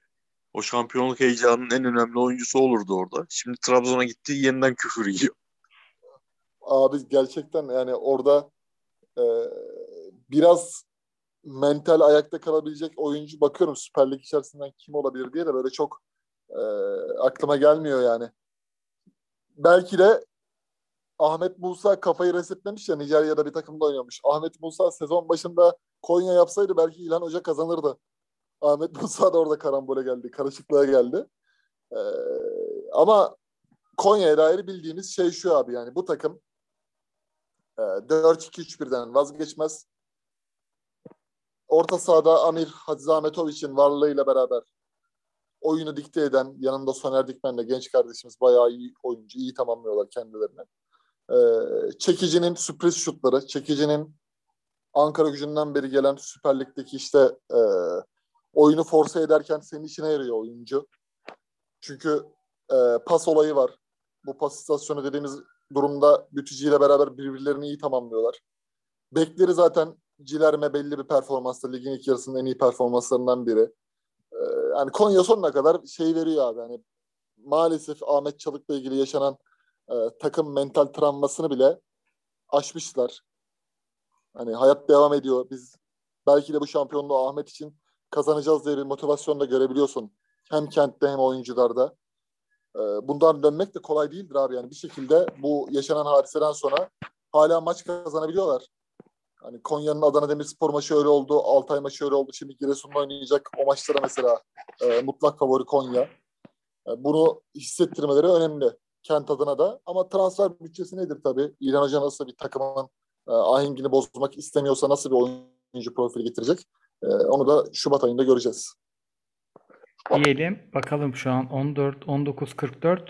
o şampiyonluk heyecanının en önemli oyuncusu olurdu orada. Şimdi Trabzon'a gitti yeniden küfür yiyor.
Abi gerçekten yani orada e, biraz mental ayakta kalabilecek oyuncu bakıyorum Süper Lig içerisinden kim olabilir diye de böyle çok e, aklıma gelmiyor yani. Belki de Ahmet Musa kafayı resetlemiş ya Nijerya'da bir takımda oynamış. Ahmet Musa sezon başında Konya yapsaydı belki İlhan Hoca kazanırdı. Ahmet Musa da orada karambole geldi, karışıklığa geldi. Ee, ama Konya'ya dair bildiğimiz şey şu abi yani bu takım e, 4-2-3-1'den vazgeçmez. Orta sahada Amir Hadzi Ahmetoviç'in varlığıyla beraber oyunu dikte eden yanında Soner Dikmen'le genç kardeşimiz bayağı iyi oyuncu, iyi tamamlıyorlar kendilerini. Ee, çekicinin sürpriz şutları, çekicinin Ankara gücünden beri gelen Süper Lig'deki işte e, oyunu force ederken senin işine yarıyor oyuncu. Çünkü e, pas olayı var. Bu pas istasyonu dediğimiz durumda Bütücü ile beraber birbirlerini iyi tamamlıyorlar. Bekleri zaten Cilerme belli bir performansla ligin ilk yarısının en iyi performanslarından biri. Ee, yani Konya sonuna kadar şey veriyor abi. Yani maalesef Ahmet Çalık'la ilgili yaşanan e, takım mental travmasını bile aşmışlar. Hani hayat devam ediyor. Biz belki de bu şampiyonluğu Ahmet için kazanacağız diye bir motivasyon da görebiliyorsun. Hem kentte hem oyuncularda. Ee, bundan dönmek de kolay değildir abi. Yani bir şekilde bu yaşanan hadiseden sonra hala maç kazanabiliyorlar. Hani Konya'nın Adana Demirspor maçı öyle oldu. Altay maçı öyle oldu. Şimdi Giresun'da oynayacak. O maçlara mesela e, mutlak favori Konya. E, bunu hissettirmeleri önemli. Kent adına da. Ama transfer bütçesi nedir tabii? İlhan Hoca nasıl bir takımın e, ahengini bozmak istemiyorsa nasıl bir oyuncu profili getirecek? E, onu da Şubat ayında göreceğiz.
Diyelim. Bakalım şu an 14 19.44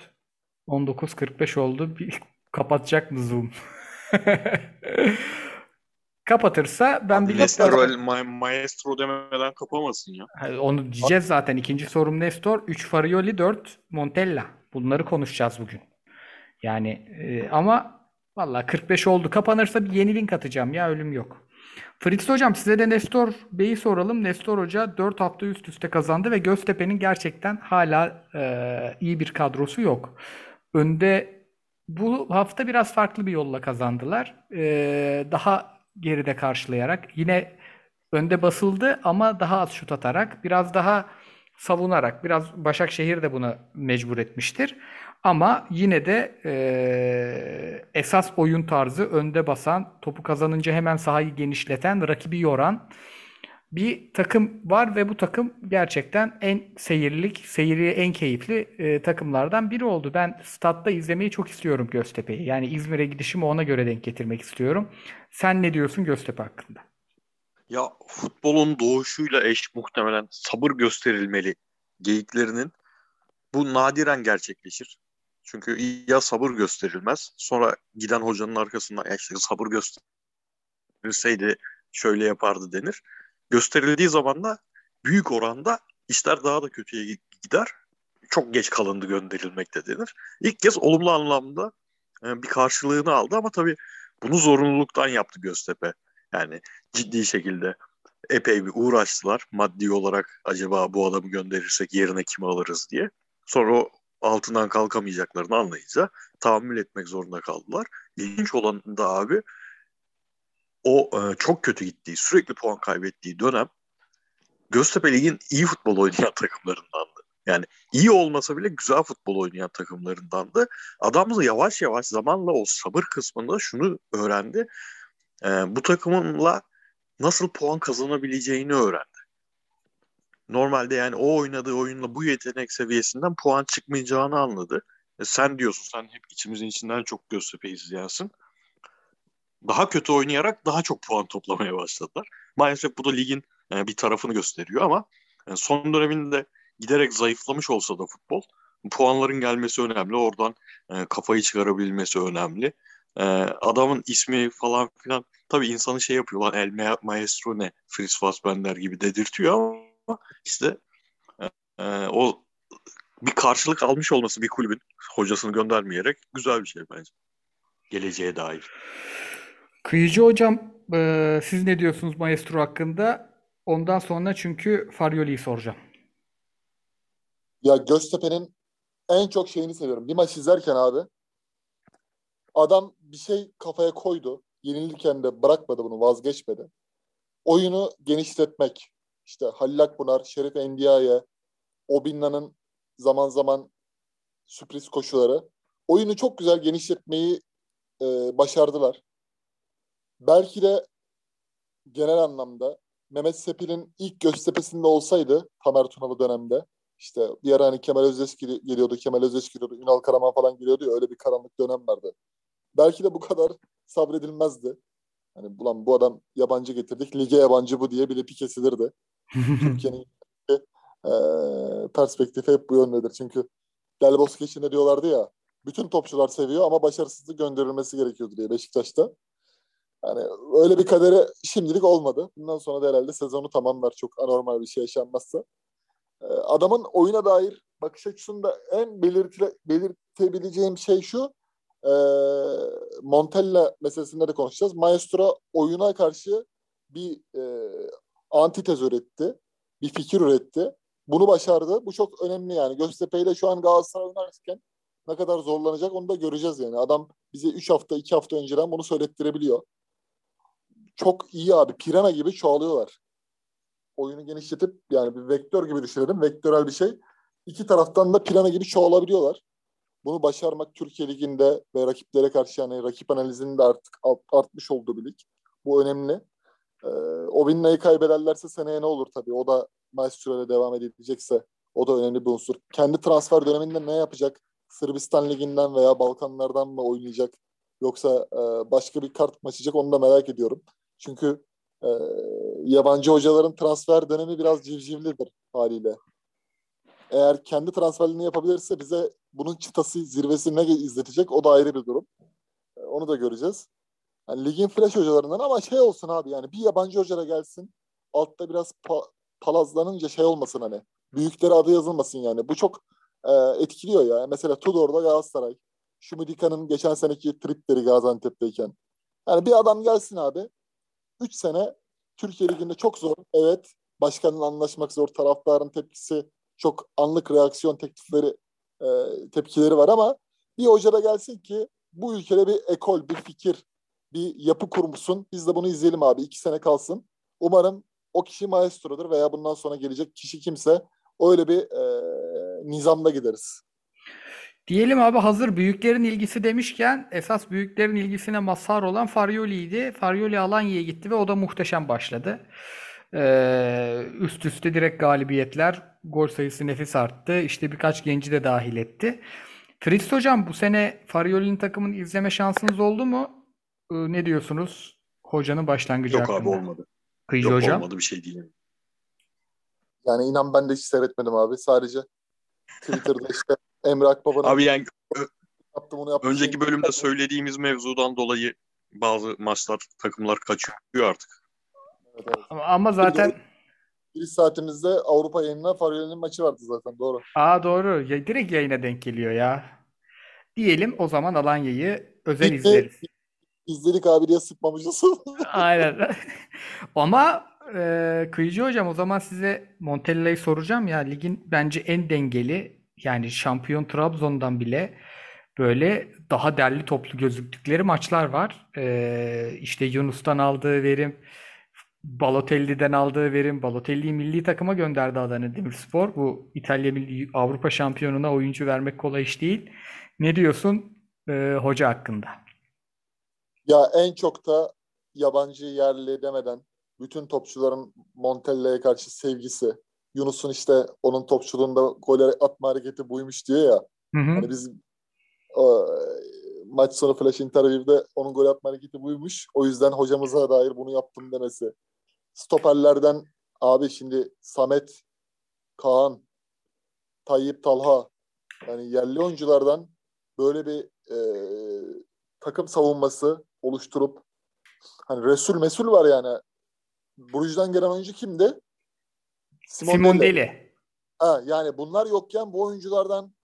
19.45 oldu. Bir kapatacak mı Zoom? Kapatırsa ben bir
Maestro, ma- maestro demeden kapamasın ya.
Ha, Onu diyeceğiz zaten. İkinci sorum Nestor. 3 Farioli, 4 Montella. Bunları konuşacağız bugün. Yani e, ama valla 45 oldu. Kapanırsa bir yeni link atacağım ya ölüm yok. Fritz Hocam size de Nestor Bey'i soralım. Nestor Hoca 4 hafta üst üste kazandı ve Göztepe'nin gerçekten hala e, iyi bir kadrosu yok. Önde bu hafta biraz farklı bir yolla kazandılar. E, daha geride karşılayarak yine önde basıldı ama daha az şut atarak biraz daha savunarak biraz Başakşehir de buna mecbur etmiştir. Ama yine de e, esas oyun tarzı önde basan, topu kazanınca hemen sahayı genişleten, rakibi yoran bir takım var ve bu takım gerçekten en seyirlik, seyri en keyifli e, takımlardan biri oldu. Ben statta izlemeyi çok istiyorum Göztepe'yi. Yani İzmir'e gidişimi ona göre denk getirmek istiyorum. Sen ne diyorsun Göztepe hakkında?
Ya futbolun doğuşuyla eş muhtemelen sabır gösterilmeli geyiklerinin bu nadiren gerçekleşir. Çünkü ya sabır gösterilmez sonra giden hocanın arkasından ya işte sabır gösterilseydi şöyle yapardı denir. Gösterildiği zaman da büyük oranda işler daha da kötüye gider. Çok geç kalındı gönderilmekte denir. İlk kez olumlu anlamda bir karşılığını aldı ama tabii bunu zorunluluktan yaptı Göztepe. Yani ciddi şekilde epey bir uğraştılar. Maddi olarak acaba bu adamı gönderirsek yerine kimi alırız diye. Sonra o altından kalkamayacaklarını anlayınca tahammül etmek zorunda kaldılar. İlginç olan da abi o e, çok kötü gittiği, sürekli puan kaybettiği dönem Göztepe Lig'in iyi futbol oynayan takımlarındandı. Yani iyi olmasa bile güzel futbol oynayan takımlarındandı. Adam da yavaş yavaş zamanla o sabır kısmında şunu öğrendi. E, bu takımınla nasıl puan kazanabileceğini öğrendi. Normalde yani o oynadığı oyunla bu yetenek seviyesinden puan çıkmayacağını anladı. E sen diyorsun sen hep içimizin içinden çok Göztepe izleyensin. Daha kötü oynayarak daha çok puan toplamaya başladılar. Maalesef bu da ligin e, bir tarafını gösteriyor ama e, son döneminde giderek zayıflamış olsa da futbol puanların gelmesi önemli. Oradan e, kafayı çıkarabilmesi önemli. Adamın ismi falan filan tabii insanı şey yapıyor lan El Maestro ne Fritz Fassbender gibi dedirtiyor ama işte o bir karşılık almış olması bir kulübün hocasını göndermeyerek güzel bir şey bence. Geleceğe dair.
Kıyıcı hocam e, siz ne diyorsunuz Maestro hakkında? Ondan sonra çünkü Farioli'yi soracağım.
Ya Göztepe'nin en çok şeyini seviyorum. Bir maç izlerken abi adam bir şey kafaya koydu. Yenilirken de bırakmadı bunu, vazgeçmedi. Oyunu genişletmek. İşte Halil Akbunar, Şerif Endiaye, Obinna'nın zaman zaman sürpriz koşuları. Oyunu çok güzel genişletmeyi e, başardılar. Belki de genel anlamda Mehmet Sepil'in ilk Göztepe'sinde olsaydı Tamer Tunalı dönemde işte bir ara hani Kemal Özdeski geliyordu, Kemal Özdeski geliyordu, Ünal Karaman falan geliyordu ya öyle bir karanlık dönem vardı. Belki de bu kadar sabredilmezdi. Hani bulan bu adam yabancı getirdik, lige yabancı bu diye bile pi kesilirdi. Türkiye'nin e, perspektifi hep bu yöndedir. Çünkü Del Bosque için de diyorlardı ya bütün topçular seviyor ama başarısızlık gönderilmesi gerekiyordu diye Beşiktaş'ta. Yani öyle bir kadere şimdilik olmadı. Bundan sonra da herhalde sezonu tamamlar çok anormal bir şey yaşanmazsa. Ee, adamın oyuna dair bakış açısında en belirtile, belirtebileceğim şey şu. E, Montella meselesinde de konuşacağız. Maestro oyuna karşı bir e, antitez üretti. Bir fikir üretti. Bunu başardı. Bu çok önemli yani. Göztepe ile şu an Galatasaray oynarken ne kadar zorlanacak onu da göreceğiz yani. Adam bize 3 hafta 2 hafta önceden bunu söylettirebiliyor. Çok iyi abi. Pirana gibi çoğalıyorlar. Oyunu genişletip yani bir vektör gibi düşünelim. Vektörel bir şey. İki taraftan da pirana gibi çoğalabiliyorlar. Bunu başarmak Türkiye Ligi'nde ve rakiplere karşı yani rakip analizinin de artık artmış olduğu bir lig. Bu önemli. Ee, Ovinna'yı kaybederlerse seneye ne olur tabii. O da Maestro ile devam edilecekse o da önemli bir unsur. Kendi transfer döneminde ne yapacak? Sırbistan Ligi'nden veya Balkanlardan mı oynayacak? Yoksa e, başka bir kart mı açacak onu da merak ediyorum. Çünkü e, yabancı hocaların transfer dönemi biraz civcivlidir haliyle. Eğer kendi transferlerini yapabilirse bize bunun çıtası zirvesi ne izletecek o da ayrı bir durum. E, onu da göreceğiz. Yani ligin flash hocalarından ama şey olsun abi yani bir yabancı hoca gelsin. Altta biraz pa- palazlanınca şey olmasın hani. Büyükleri adı yazılmasın yani. Bu çok e, etkiliyor ya. Mesela Tudor'da Galatasaray. Şumidika'nın geçen seneki tripleri Gaziantep'teyken. Yani bir adam gelsin abi. 3 sene Türkiye Ligi'nde çok zor. Evet. Başkanla anlaşmak zor. Taraftarın tepkisi çok anlık reaksiyon teklifleri e, tepkileri var ama bir hoca da gelsin ki bu ülkede bir ekol, bir fikir, bir yapı kurmuşsun. Biz de bunu izleyelim abi. iki sene kalsın. Umarım o kişi maestrodur veya bundan sonra gelecek kişi kimse öyle bir e, nizamda gideriz.
Diyelim abi hazır büyüklerin ilgisi demişken esas büyüklerin ilgisine mazhar olan Farioli'ydi. Farioli Alanya'ya gitti ve o da muhteşem başladı. Ee, üst üste direkt galibiyetler, gol sayısı nefis arttı. İşte birkaç genci de dahil etti. Fritz hocam bu sene Farioli'nin takımını izleme şansınız oldu mu? Ee, ne diyorsunuz hocanın başlangıcı
Yok
hakkında?
abi olmadı.
Kıyıcı
Yok
hocam.
olmadı bir şey değil.
Yani inan ben de hiç seyretmedim abi. Sadece Twitter'da işte Emre Akbaba'nın
Abi yani
yaptı bunu yaptı.
önceki bölümde söylediğimiz mevzudan dolayı bazı maçlar takımlar kaçıyor artık.
Evet, evet.
Ama, ama zaten
Bir saatimizde Avrupa yayınına Faryoli'nin maçı vardı zaten doğru.
aa doğru ya, direkt yayına denk geliyor ya. Diyelim o zaman Alanya'yı özel
Bitti.
izleriz.
İzledik abi diye sıkmamışız.
Aynen. Ama e, Kıyıcı hocam o zaman size Montella'yı soracağım ya ligin bence en dengeli yani şampiyon Trabzon'dan bile böyle daha derli toplu gözüktükleri maçlar var. E, işte Yunus'tan aldığı verim, Balotelli'den aldığı verim, Balotelli'yi milli takıma gönderdi Adana Demirspor. Bu İtalya milli Avrupa şampiyonuna oyuncu vermek kolay iş değil. Ne diyorsun e, hoca hakkında?
ya en çok da yabancı yerli demeden bütün topçuların Montella'ya karşı sevgisi. Yunus'un işte onun topçuluğunda gol atma hareketi buymuş diyor ya.
Hı hı.
Hani biz o, maç sonu flash interview'de onun gol atma hareketi buymuş. O yüzden hocamıza dair bunu yaptım demesi. Stoperlerden abi şimdi Samet, Kaan, Tayyip Talha yani yerli oyunculardan böyle bir e, takım savunması oluşturup hani Resul Mesul var yani. Bruges'den gelen oyuncu kimdi?
Simondelli.
Ha, yani bunlar yokken bu oyunculardan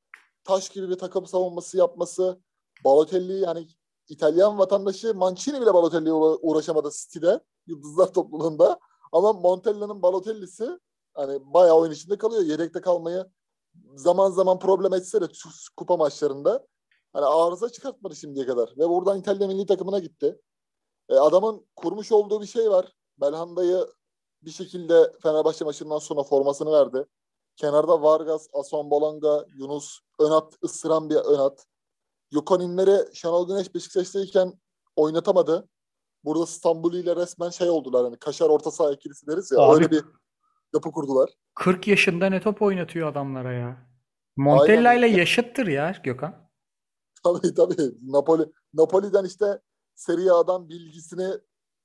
taş gibi bir takım savunması yapması, Balotelli yani İtalyan vatandaşı Mancini bile Balotelli'ye uğra- uğraşamadı City'de, Yıldızlar topluluğunda. Ama Montella'nın Balotelli'si hani bayağı oyun içinde kalıyor. Yedekte kalmayı zaman zaman problem etse de kupa maçlarında hani arıza çıkartmadı şimdiye kadar. Ve buradan İtalya milli takımına gitti. E, adamın kurmuş olduğu bir şey var. Belhanda'yı bir şekilde Fenerbahçe maçından sonra formasını verdi. Kenarda Vargas, Ason Bolonga, Yunus, Önat, ısıran bir Önat. Yokoninleri Şenol Güneş Beşiktaş'tayken oynatamadı. Burada İstanbul ile resmen şey oldular. Hani kaşar orta saha ikilisi deriz ya.
Abi-
Öyle bir yapı kurdular.
40 yaşında ne top oynatıyor adamlara ya. Montella ile yaşıttır ya Gökhan.
Tabii tabii. Napoli, Napoli'den işte Serie A'dan bilgisini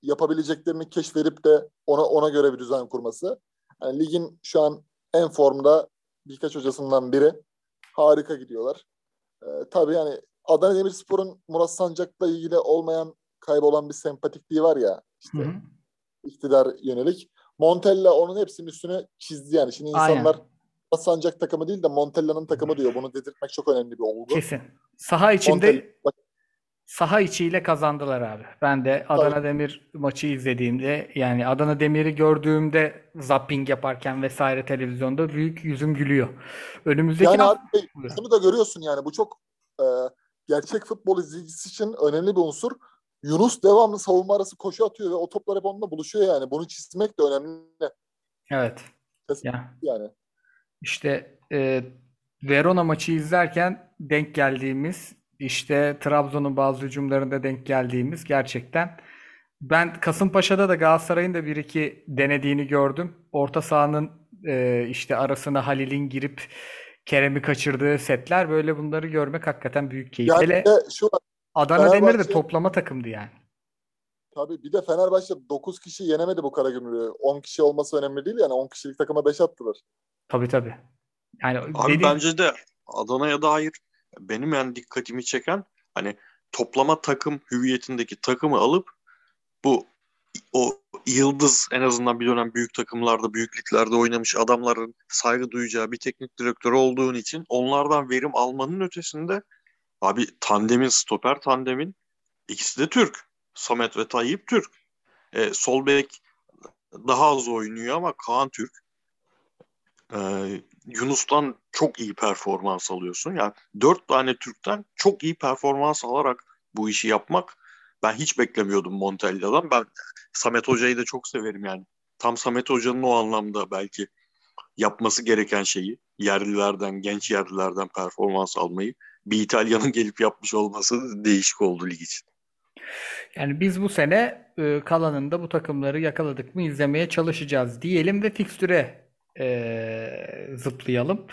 yapabileceklerini keşfedip de ona ona göre bir düzen kurması. Yani ligin şu an en formda birkaç hocasından biri. Harika gidiyorlar. Ee, tabii yani Adana Demirspor'un Murat Sancak'la ilgili olmayan kaybolan bir sempatikliği var ya işte
Hı hı.
iktidar yönelik. Montella onun hepsinin üstüne çizdi yani. Şimdi
Aynen.
insanlar Murat Sancak takımı değil de Montella'nın takımı diyor. Bunu dedirtmek çok önemli bir olgu.
Kesin. Saha içinde
Montella-
saha içiyle kazandılar abi. Ben de Adana Demir maçı izlediğimde yani Adana Demir'i gördüğümde zapping yaparken vesaire televizyonda büyük yüzüm gülüyor. Önümüzdeki
Yani abi şunu da görüyorsun yani bu çok e, gerçek futbol izleyicisi için önemli bir unsur. Yunus devamlı savunma arası koşu atıyor ve o toplar hep onunla buluşuyor yani. Bunu çizmek de önemli
evet. Ya
yani.
işte e, Verona maçı izlerken denk geldiğimiz işte Trabzon'un bazı hücumlarında denk geldiğimiz gerçekten ben Kasımpaşa'da da Galatasaray'ın da bir iki denediğini gördüm. Orta sahanın e, işte arasına Halil'in girip Kerem'i kaçırdığı setler böyle bunları görmek hakikaten büyük keyif.
Yani
Hele
şu
Adana Demir de toplama takımdı yani.
tabii bir de Fenerbahçe 9 kişi yenemedi bu Karagümrük'ü. 10 kişi olması önemli değil yani 10 kişilik takıma 5 attılar.
Tabii tabii. Yani
Abi
dediğim-
bence de Adana'ya dair benim yani dikkatimi çeken hani toplama takım hüviyetindeki takımı alıp bu o yıldız en azından bir dönem büyük takımlarda, büyük liglerde oynamış adamların saygı duyacağı bir teknik direktörü olduğun için onlardan verim almanın ötesinde abi tandemin, stoper tandemin ikisi de Türk. Samet ve Tayyip Türk. E, sol bek daha az oynuyor ama Kaan Türk. Ee, Yunus'tan çok iyi performans alıyorsun. Yani dört tane Türk'ten çok iyi performans alarak bu işi yapmak ben hiç beklemiyordum Montella'dan. Ben Samet Hoca'yı da çok severim yani. Tam Samet Hoca'nın o anlamda belki yapması gereken şeyi yerlilerden, genç yerlilerden performans almayı bir İtalyanın gelip yapmış olması değişik oldu lig için.
Yani biz bu sene e, kalanında bu takımları yakaladık mı izlemeye çalışacağız diyelim ve fikstüre e, zıplayalım.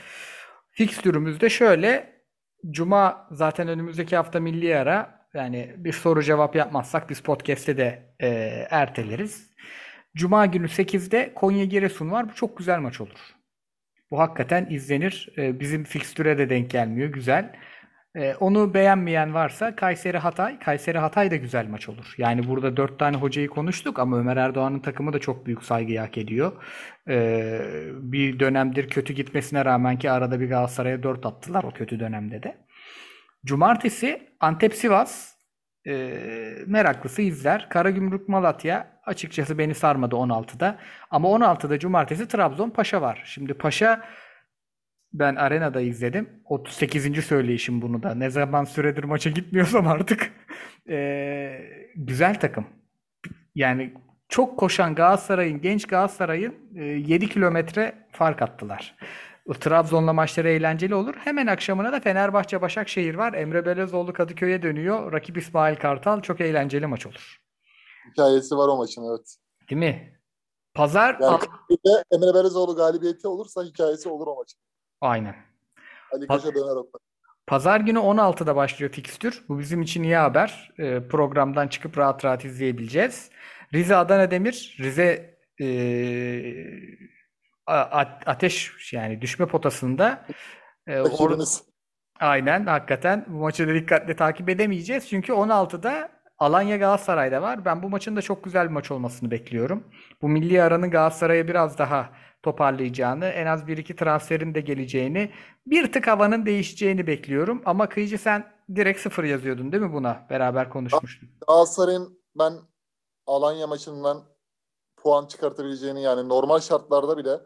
Fikstürümüzde şöyle Cuma zaten önümüzdeki hafta milli ara yani bir soru cevap yapmazsak biz podcast'te de e, erteleriz. Cuma günü 8'de Konya Giresun var. Bu çok güzel maç olur. Bu hakikaten izlenir. E, bizim fikstüre de denk gelmiyor. Güzel. Ee, onu beğenmeyen varsa Kayseri Hatay. Kayseri Hatay da güzel maç olur. Yani burada dört tane hocayı konuştuk ama Ömer Erdoğan'ın takımı da çok büyük saygı hak ediyor. Ee, bir dönemdir kötü gitmesine rağmen ki arada bir Galatasaray'a dört attılar o kötü dönemde de. Cumartesi Antep Sivas ee, meraklısı izler. Karagümrük Malatya açıkçası beni sarmadı 16'da. Ama 16'da cumartesi Trabzon Paşa var. Şimdi Paşa ben arenada izledim. 38. söyleyişim bunu da. Ne zaman süredir maça gitmiyorsam artık. Ee, güzel takım. Yani çok koşan Galatasaray'ın, genç Galatasaray'ın e, 7 kilometre fark attılar. Trabzon'la maçları eğlenceli olur. Hemen akşamına da Fenerbahçe Başakşehir var. Emre Belezoğlu Kadıköy'e dönüyor. Rakip İsmail Kartal. Çok eğlenceli maç olur.
Hikayesi var o maçın evet.
Değil mi? Pazar
Yani Emre Belezoğlu galibiyeti olursa hikayesi olur o maçın.
Aynen.
Ali Koç'a döner o.
Pazar günü 16'da başlıyor fikstür. Bu bizim için iyi haber. Ee, programdan çıkıp rahat rahat izleyebileceğiz. Rize Adana Demir. Rize a- ateş yani düşme potasında. Ee, or-
Rakibimiz.
aynen hakikaten bu maçı da dikkatle takip edemeyeceğiz. Çünkü 16'da Alanya Galatasaray'da var. Ben bu maçın da çok güzel bir maç olmasını bekliyorum. Bu milli aranın Galatasaray'a biraz daha toparlayacağını, en az bir iki transferin de geleceğini, bir tık havanın değişeceğini bekliyorum. Ama Kıyıcı sen direkt sıfır yazıyordun değil mi buna? Beraber konuşmuştuk.
Galatasaray'ın ben Alanya maçından puan çıkartabileceğini yani normal şartlarda bile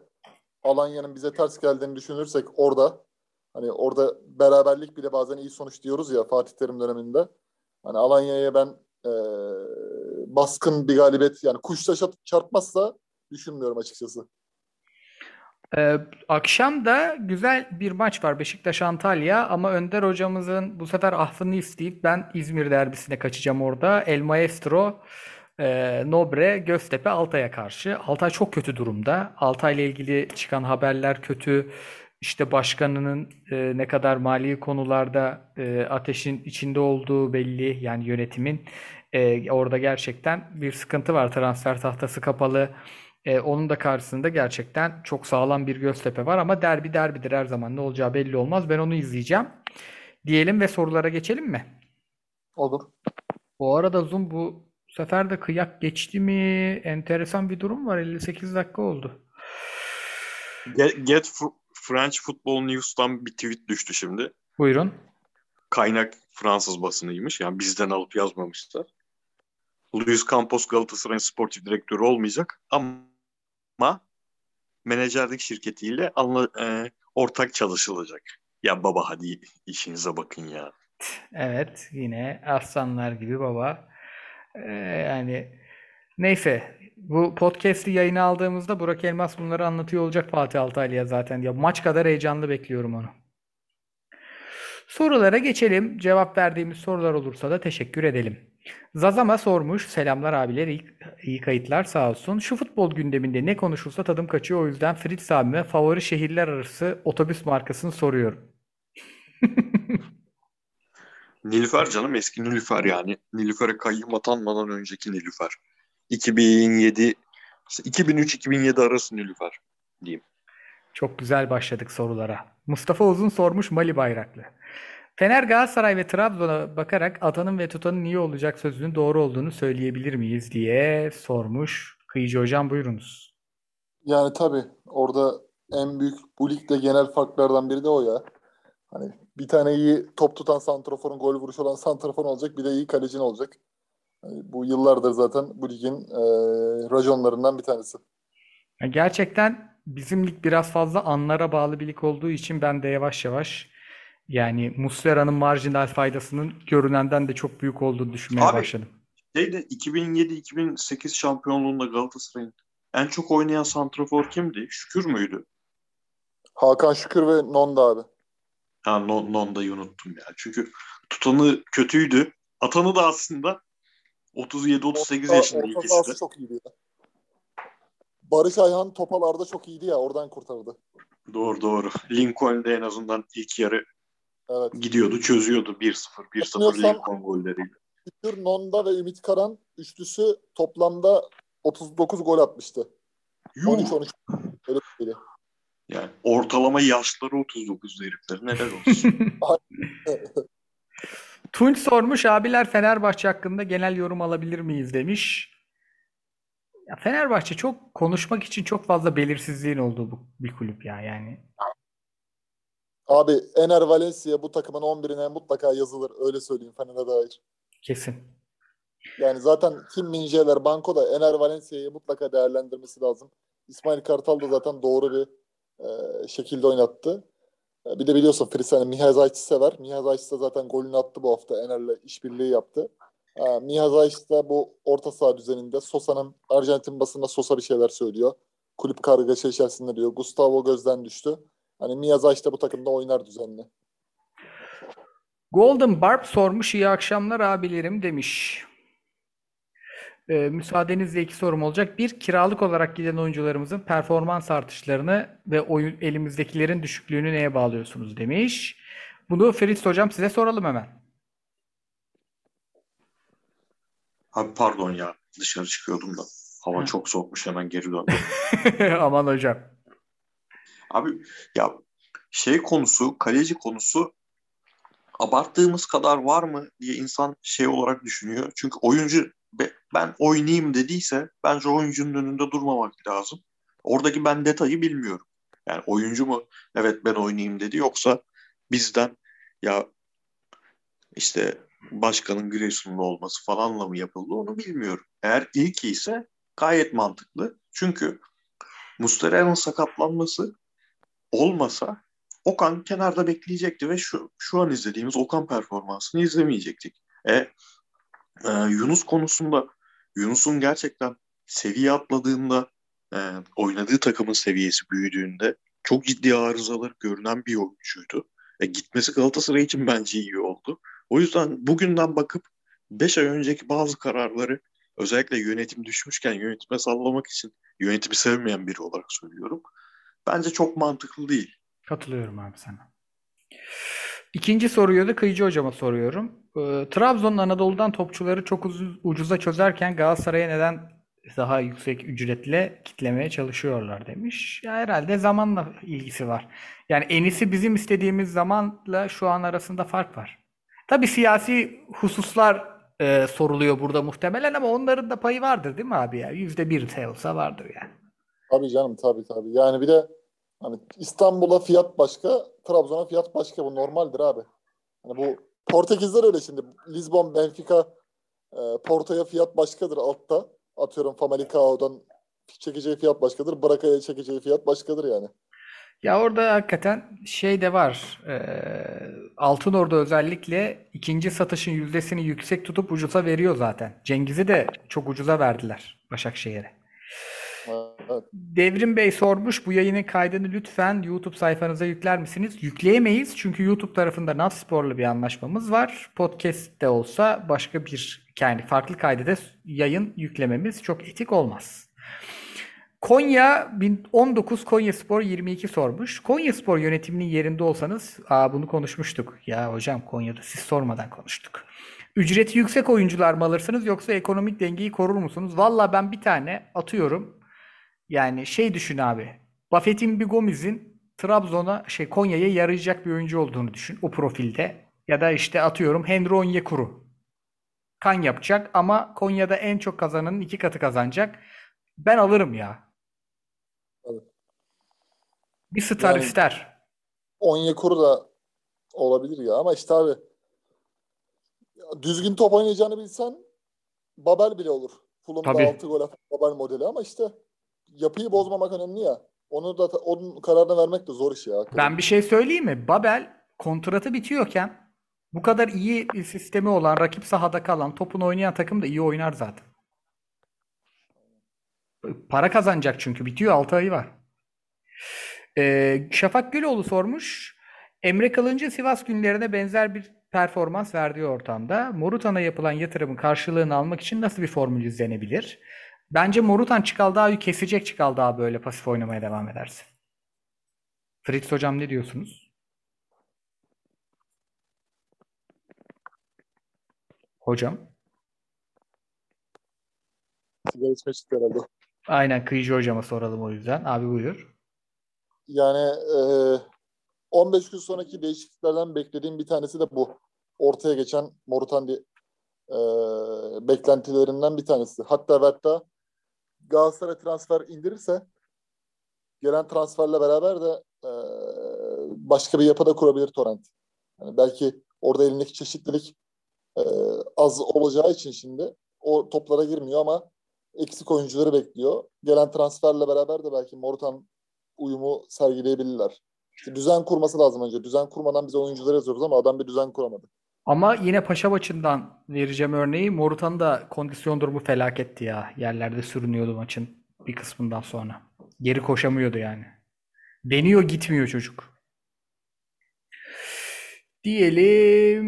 Alanya'nın bize ters geldiğini düşünürsek orada hani orada beraberlik bile bazen iyi sonuç diyoruz ya Fatih Terim döneminde. Hani Alanya'ya ben e, baskın bir galibiyet yani kuştaş çarpmazsa düşünmüyorum açıkçası.
Ee, akşam da güzel bir maç var Beşiktaş-Antalya ama Önder hocamızın bu sefer affını isteyip ben İzmir derbisine kaçacağım orada. El Maestro e, Nobre Göztepe Altay'a karşı. Altay çok kötü durumda. Altay ile ilgili çıkan haberler kötü. İşte başkanının e, ne kadar mali konularda e, ateşin içinde olduğu belli. Yani yönetimin e, orada gerçekten bir sıkıntı var. Transfer tahtası kapalı. E, onun da karşısında gerçekten çok sağlam bir Göztepe var ama derbi derbidir her zaman. Ne olacağı belli olmaz. Ben onu izleyeceğim. Diyelim ve sorulara geçelim mi?
Olur.
Bu arada Zoom bu sefer de kıyak geçti mi? Enteresan bir durum var. 58 dakika oldu.
Get, Get French Football News'tan bir tweet düştü şimdi.
Buyurun.
Kaynak Fransız basınıymış. Yani bizden alıp yazmamışlar. Luis Campos Galatasaray'ın sportif direktörü olmayacak ama menajerlik şirketiyle anla, e, ortak çalışılacak. Ya baba hadi işinize bakın ya.
Evet yine aslanlar gibi baba. Ee, yani neyse bu podcast'i yayına aldığımızda Burak Elmas bunları anlatıyor olacak Fatih Altaylı'ya zaten. Ya maç kadar heyecanlı bekliyorum onu. Sorulara geçelim. Cevap verdiğimiz sorular olursa da teşekkür edelim. Zazama sormuş. Selamlar abiler. İyi, iyi kayıtlar sağ olsun. Şu futbol gündeminde ne konuşulsa tadım kaçıyor. O yüzden Fritz abime favori şehirler arası otobüs markasını soruyorum.
Nilüfer canım eski Nilüfer yani. Nilüfer'e kayyum atanmadan önceki Nilüfer. 2007 2003-2007 arası Nilüfer diyeyim.
Çok güzel başladık sorulara. Mustafa Uzun sormuş Mali bayraklı. Fener, Galatasaray ve Trabzon'a bakarak atanın ve tutanın iyi olacak sözünün doğru olduğunu söyleyebilir miyiz diye sormuş. Kıyıcı hocam buyurunuz.
Yani tabii orada en büyük bu ligde genel farklardan biri de o ya. Hani bir tane iyi top tutan santraforun gol vuruşu olan santrafor olacak bir de iyi kalecin olacak. Yani bu yıllardır zaten bu ligin e, rajonlarından bir tanesi.
Gerçekten bizim lig biraz fazla anlara bağlı bir lig olduğu için ben de yavaş yavaş yani Muslera'nın marjinal faydasının görünenden de çok büyük olduğunu düşünmeye Abi, başladım.
Şeyde 2007-2008 şampiyonluğunda Galatasaray'ın en çok oynayan santrafor kimdi? Şükür müydü?
Hakan Şükür ve Nonda abi.
Ha non, Nonda'yı unuttum ya. Çünkü tutanı kötüydü. Atanı da aslında 37-38 yaşında ikisi de.
çok iyiydi ya. Barış Ayhan topalarda çok iyiydi ya oradan kurtardı.
Doğru doğru. Lincoln'de en azından ilk yarı Evet. Gidiyordu, çözüyordu 1-0, 1-0 Lincoln golleriyle.
Şükür, Nonda ve Ümit Karan üçlüsü toplamda 39 gol atmıştı. 13-13 öyle bir
Yani ortalama yaşları 39 herifler. Neler olsun.
Tunç sormuş abiler Fenerbahçe hakkında genel yorum alabilir miyiz demiş. Ya Fenerbahçe çok konuşmak için çok fazla belirsizliğin olduğu bu, bir kulüp ya yani.
Abi Ener Valencia bu takımın 11'ine mutlaka yazılır. Öyle söyleyeyim Fener'e dair.
Kesin.
Yani zaten Kim Minjeler Banko da Ener Valencia'yı mutlaka değerlendirmesi lazım. İsmail Kartal da zaten doğru bir e, şekilde oynattı. E, bir de biliyorsun Fris hani Miha Zayt'i sever. Miha Zayt da zaten golünü attı bu hafta. Ener'le işbirliği yaptı. E, Miha Zayt da bu orta saha düzeninde Sosa'nın Arjantin basında Sosa bir şeyler söylüyor. Kulüp kargaşa içerisinde diyor. Gustavo gözden düştü. Hani Miyaza işte bu takımda oynar düzenli.
Golden Barb sormuş iyi akşamlar abilerim demiş. Ee, müsaadenizle iki sorum olacak. Bir, kiralık olarak giden oyuncularımızın performans artışlarını ve oyun elimizdekilerin düşüklüğünü neye bağlıyorsunuz demiş. Bunu Ferit Hocam size soralım hemen.
Abi pardon ya dışarı çıkıyordum da. Hava çok soğukmuş hemen geri döndüm.
Aman hocam.
Abi ya şey konusu, kaleci konusu abarttığımız kadar var mı diye insan şey olarak düşünüyor. Çünkü oyuncu ben oynayayım dediyse bence oyuncunun önünde durmamak lazım. Oradaki ben detayı bilmiyorum. Yani oyuncu mu evet ben oynayayım dedi yoksa bizden ya işte başkanın Giresunlu olması falanla mı yapıldı onu bilmiyorum. Eğer ilk ise gayet mantıklı. Çünkü Muslera'nın sakatlanması olmasa Okan kenarda bekleyecekti ve şu şu an izlediğimiz Okan performansını izlemeyecektik. E, e Yunus konusunda Yunus'un gerçekten seviye atladığında e, oynadığı takımın seviyesi büyüdüğünde çok ciddi arızalar görünen bir oyuncuydu. E, gitmesi Galatasaray için bence iyi oldu. O yüzden bugünden bakıp 5 ay önceki bazı kararları özellikle yönetim düşmüşken yönetime sallamak için yönetimi sevmeyen biri olarak söylüyorum. Bence çok mantıklı değil.
Katılıyorum abi sana. İkinci soruyu da Kıyıcı Hocam'a soruyorum. Ee, Trabzon'un Anadolu'dan topçuları çok ucuza çözerken Galatasaray'a neden daha yüksek ücretle kitlemeye çalışıyorlar demiş. Ya herhalde zamanla ilgisi var. Yani enisi bizim istediğimiz zamanla şu an arasında fark var. Tabii siyasi hususlar e, soruluyor burada muhtemelen ama onların da payı vardır değil mi abi ya? Yüzde bir olsa vardır yani.
Tabii canım tabii tabii. Yani bir de hani İstanbul'a fiyat başka, Trabzon'a fiyat başka. Bu normaldir abi. Hani bu Portekizler öyle şimdi. Lisbon, Benfica, e, Porto'ya fiyat başkadır altta. Atıyorum Famalicao'dan çekeceği fiyat başkadır. Braka'ya çekeceği fiyat başkadır yani.
Ya orada hakikaten şey de var. E, Altın Ordu özellikle ikinci satışın yüzdesini yüksek tutup ucuza veriyor zaten. Cengiz'i de çok ucuza verdiler Başakşehir'e. Evet. Devrim Bey sormuş bu yayının kaydını lütfen YouTube sayfanıza yükler misiniz? Yükleyemeyiz çünkü YouTube tarafında Natspor'la bir anlaşmamız var. Podcast de olsa başka bir yani farklı kaydede yayın yüklememiz çok etik olmaz. Konya 19 Konya Spor 22 sormuş. Konya Spor yönetiminin yerinde olsanız aa bunu konuşmuştuk. Ya hocam Konya'da siz sormadan konuştuk. Ücreti yüksek oyuncular mı alırsınız yoksa ekonomik dengeyi korur musunuz? Valla ben bir tane atıyorum. Yani şey düşün abi. Buffett'in bir Gomez'in Trabzon'a şey Konya'ya yarayacak bir oyuncu olduğunu düşün o profilde. Ya da işte atıyorum Henry Onyekuru. Kan yapacak ama Konya'da en çok kazananın iki katı kazanacak. Ben alırım ya. Bir star yani, ister.
Onyekuru da olabilir ya ama işte abi düzgün top oynayacağını bilsen Babel bile olur. Fulham'da Tabii. 6 gol atan Babel modeli ama işte yapıyı bozmamak önemli ya. Onu da onun kararını vermek de zor iş ya.
Ben bir şey söyleyeyim mi? Babel kontratı bitiyorken bu kadar iyi bir sistemi olan, rakip sahada kalan, topunu oynayan takım da iyi oynar zaten. Para kazanacak çünkü. Bitiyor 6 ayı var. Ee, Şafak Güloğlu sormuş. Emre Kılıncı Sivas günlerine benzer bir performans verdiği ortamda Morutan'a yapılan yatırımın karşılığını almak için nasıl bir formül izlenebilir? Bence Morutan Çikaldağ'ı kesecek Çikaldağ böyle pasif oynamaya devam ederse. Fritz hocam ne diyorsunuz? Hocam.
Çıktı herhalde.
Aynen Kıyıcı hocama soralım o yüzden. Abi buyur.
Yani e, 15 gün sonraki değişikliklerden beklediğim bir tanesi de bu. Ortaya geçen Morutandi e, beklentilerinden bir tanesi. Hatta ve hatta Galatasaray transfer indirirse gelen transferle beraber de e, başka bir yapıda kurabilir Torrent. Yani belki orada elindeki çeşitlilik e, az olacağı için şimdi o toplara girmiyor ama eksik oyuncuları bekliyor. Gelen transferle beraber de belki Morutan uyumu sergileyebilirler. İşte düzen kurması lazım önce. Düzen kurmadan biz oyuncuları yazıyoruz ama adam bir düzen kuramadı.
Ama yine paşa maçından vereceğim örneği. Morutan'ın da kondisyon durumu felaketti ya. Yerlerde sürünüyordu maçın bir kısmından sonra. Geri koşamıyordu yani. Deniyor gitmiyor çocuk. Diyelim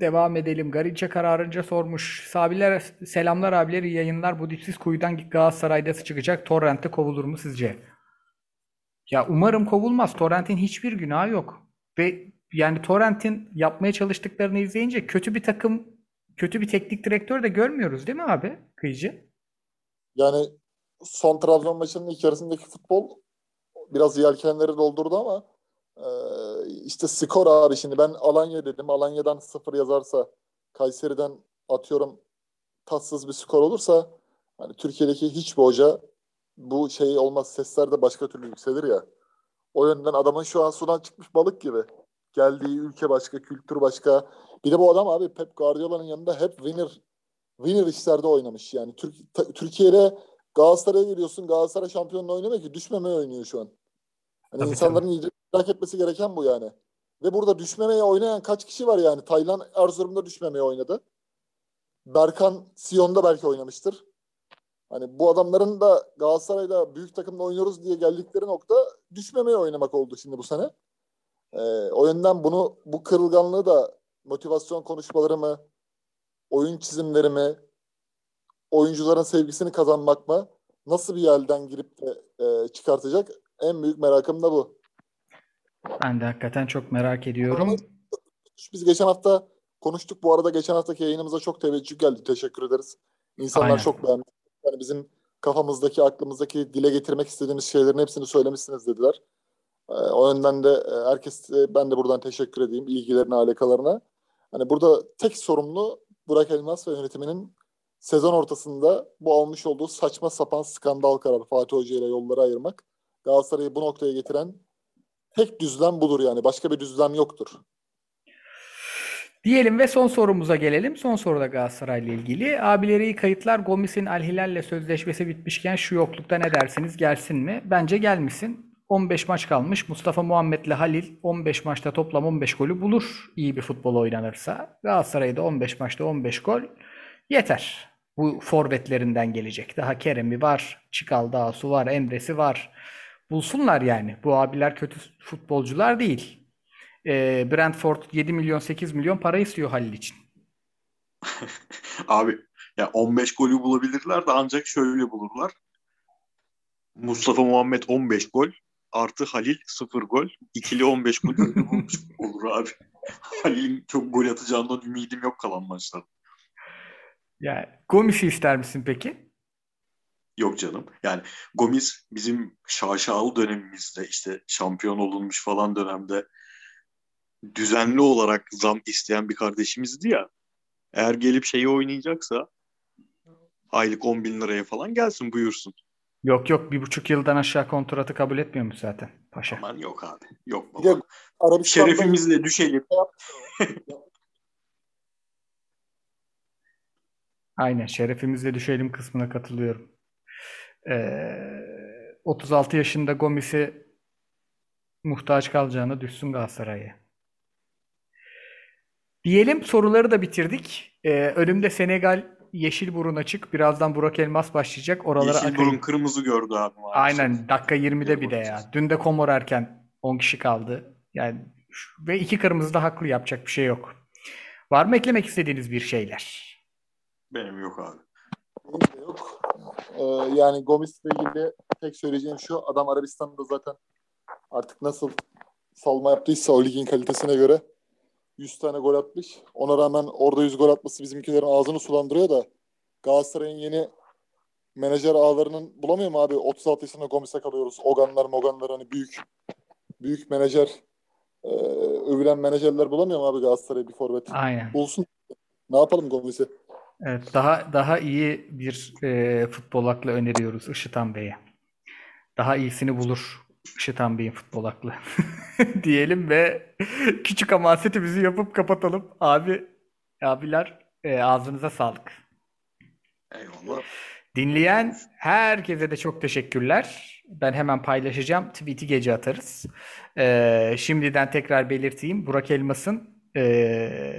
devam edelim. Garinçe kararınca sormuş. Sabiler selamlar abiler iyi yayınlar. Bu dipsiz kuyudan Galatasaray'da çıkacak. Torrent'te kovulur mu sizce? Ya umarım kovulmaz. Torrent'in hiçbir günahı yok. Ve yani Torrent'in yapmaya çalıştıklarını izleyince kötü bir takım, kötü bir teknik direktör de görmüyoruz değil mi abi Kıyıcı?
Yani son Trabzon maçının ilk yarısındaki futbol biraz yelkenleri doldurdu ama e, işte skor abi şimdi ben Alanya dedim. Alanya'dan sıfır yazarsa Kayseri'den atıyorum tatsız bir skor olursa hani Türkiye'deki hiçbir hoca bu şey olmaz sesler de başka türlü yükselir ya. O yönden adamın şu an sudan çıkmış balık gibi. Geldiği ülke başka, kültür başka. Bir de bu adam abi Pep Guardiola'nın yanında hep winner winner işlerde oynamış. Yani Türk, ta- Türkiye'de Galatasaray'a geliyorsun. Galatasaray şampiyonluğu oynamıyor ki düşmemeye oynuyor şu an. Hani
Tabii,
insanların merak etmesi gereken bu yani. Ve burada düşmemeye oynayan kaç kişi var yani? Taylan Erzurum'da düşmemeye oynadı. Berkan Siyon'da belki oynamıştır. Hani bu adamların da Galatasaray'la büyük takımla oynuyoruz diye geldikleri nokta düşmemeye oynamak oldu şimdi bu sene. Ee, o yönden bunu bu kırılganlığı da motivasyon konuşmaları mı, oyun çizimleri mi, oyuncuların sevgisini kazanmak mı, nasıl bir yerden girip de e, çıkartacak en büyük merakım da bu.
Ben de hakikaten çok merak ediyorum.
Biz geçen hafta konuştuk. Bu arada geçen haftaki yayınımıza çok teveccüh geldi. Teşekkür ederiz. İnsanlar
Aynen.
çok beğendi. Yani bizim kafamızdaki, aklımızdaki dile getirmek istediğimiz şeylerin hepsini söylemişsiniz dediler. Ee, o yönden de e, herkes ben de buradan teşekkür edeyim ilgilerine, alakalarına. Hani burada tek sorumlu Burak Elmas ve yönetiminin sezon ortasında bu almış olduğu saçma sapan skandal kararı Fatih Hoca ile yolları ayırmak. Galatasaray'ı bu noktaya getiren tek düzlem budur yani. Başka bir düzlem yoktur.
Diyelim ve son sorumuza gelelim. Son soru da Galatasaray'la ilgili. Abileri kayıtlar. Gomis'in Al Hilal'le sözleşmesi bitmişken şu yoklukta ne dersiniz? Gelsin mi? Bence gelmesin. 15 maç kalmış. Mustafa Muhammed'le Halil 15 maçta toplam 15 golü bulur. İyi bir futbol oynanırsa. Galatasaray'da 15 maçta 15 gol yeter. Bu forvetlerinden gelecek. Daha Kerem'i var. Çıkal Dağsu var. Emre'si var. Bulsunlar yani. Bu abiler kötü futbolcular değil. Ee, Brentford 7 milyon 8 milyon para istiyor Halil için.
Abi ya 15 golü bulabilirler de ancak şöyle bulurlar. Mustafa Muhammed 15 gol artı Halil 0 gol. İkili 15 gol olur abi. Halil'in çok gol atacağından ümidim yok kalan maçlarda.
Yani Gomis'i ister misin peki?
Yok canım. Yani Gomis bizim şaşalı dönemimizde işte şampiyon olunmuş falan dönemde düzenli olarak zam isteyen bir kardeşimizdi ya. Eğer gelip şeyi oynayacaksa aylık 10 bin liraya falan gelsin buyursun.
Yok yok bir buçuk yıldan aşağı kontratı kabul etmiyormuş zaten Paşa.
Aman yok abi. Yok baba.
Arabistan'da
Şerefimizle düşelim.
Aynen şerefimizle düşelim kısmına katılıyorum. Ee, 36 yaşında Gomis'i muhtaç kalacağına düşsün Galatasaray'a. Diyelim soruları da bitirdik. Ee, önümde Senegal yeşil burun açık. Birazdan Burak Elmas başlayacak. Oralara
Yeşil
akayım.
burun kırmızı gördü abi. maalesef.
Aynen dakika 20'de bir de ya. Dün de Komor erken 10 kişi kaldı. Yani ve iki kırmızı da haklı yapacak bir şey yok. Var mı eklemek istediğiniz bir şeyler?
Benim yok abi.
Benim de yok. Ee, yani Gomis'le ilgili tek söyleyeceğim şu. Adam Arabistan'da zaten artık nasıl salma yaptıysa o ligin kalitesine göre 100 tane gol atmış. Ona rağmen orada 100 gol atması bizimkilerin ağzını sulandırıyor da Galatasaray'ın yeni menajer ağlarının bulamıyor mu abi? 36 yaşında Gomis'e kalıyoruz. Oganlar moganlar hani büyük büyük menajer e, övülen menajerler bulamıyor mu abi Galatasaray bir forvet?
Aynen.
Bulsun. Ne yapalım Gomis'i?
Evet, daha daha iyi bir e, futbol aklı öneriyoruz Işıtan Bey'e. Daha iyisini bulur Işıtan Bey'in futbol aklı. Diyelim ve küçük hamasetimizi yapıp kapatalım. Abi, abiler e, ağzınıza sağlık.
Eyvallah.
Dinleyen herkese de çok teşekkürler. Ben hemen paylaşacağım. Tweet'i gece atarız. Ee, şimdiden tekrar belirteyim. Burak Elmas'ın e,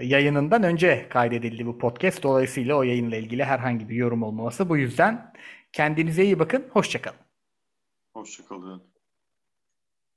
yayınından önce kaydedildi bu podcast. Dolayısıyla o yayınla ilgili herhangi bir yorum olmaması. Bu yüzden kendinize iyi bakın. Hoşçakalın.
Hoşçakalın.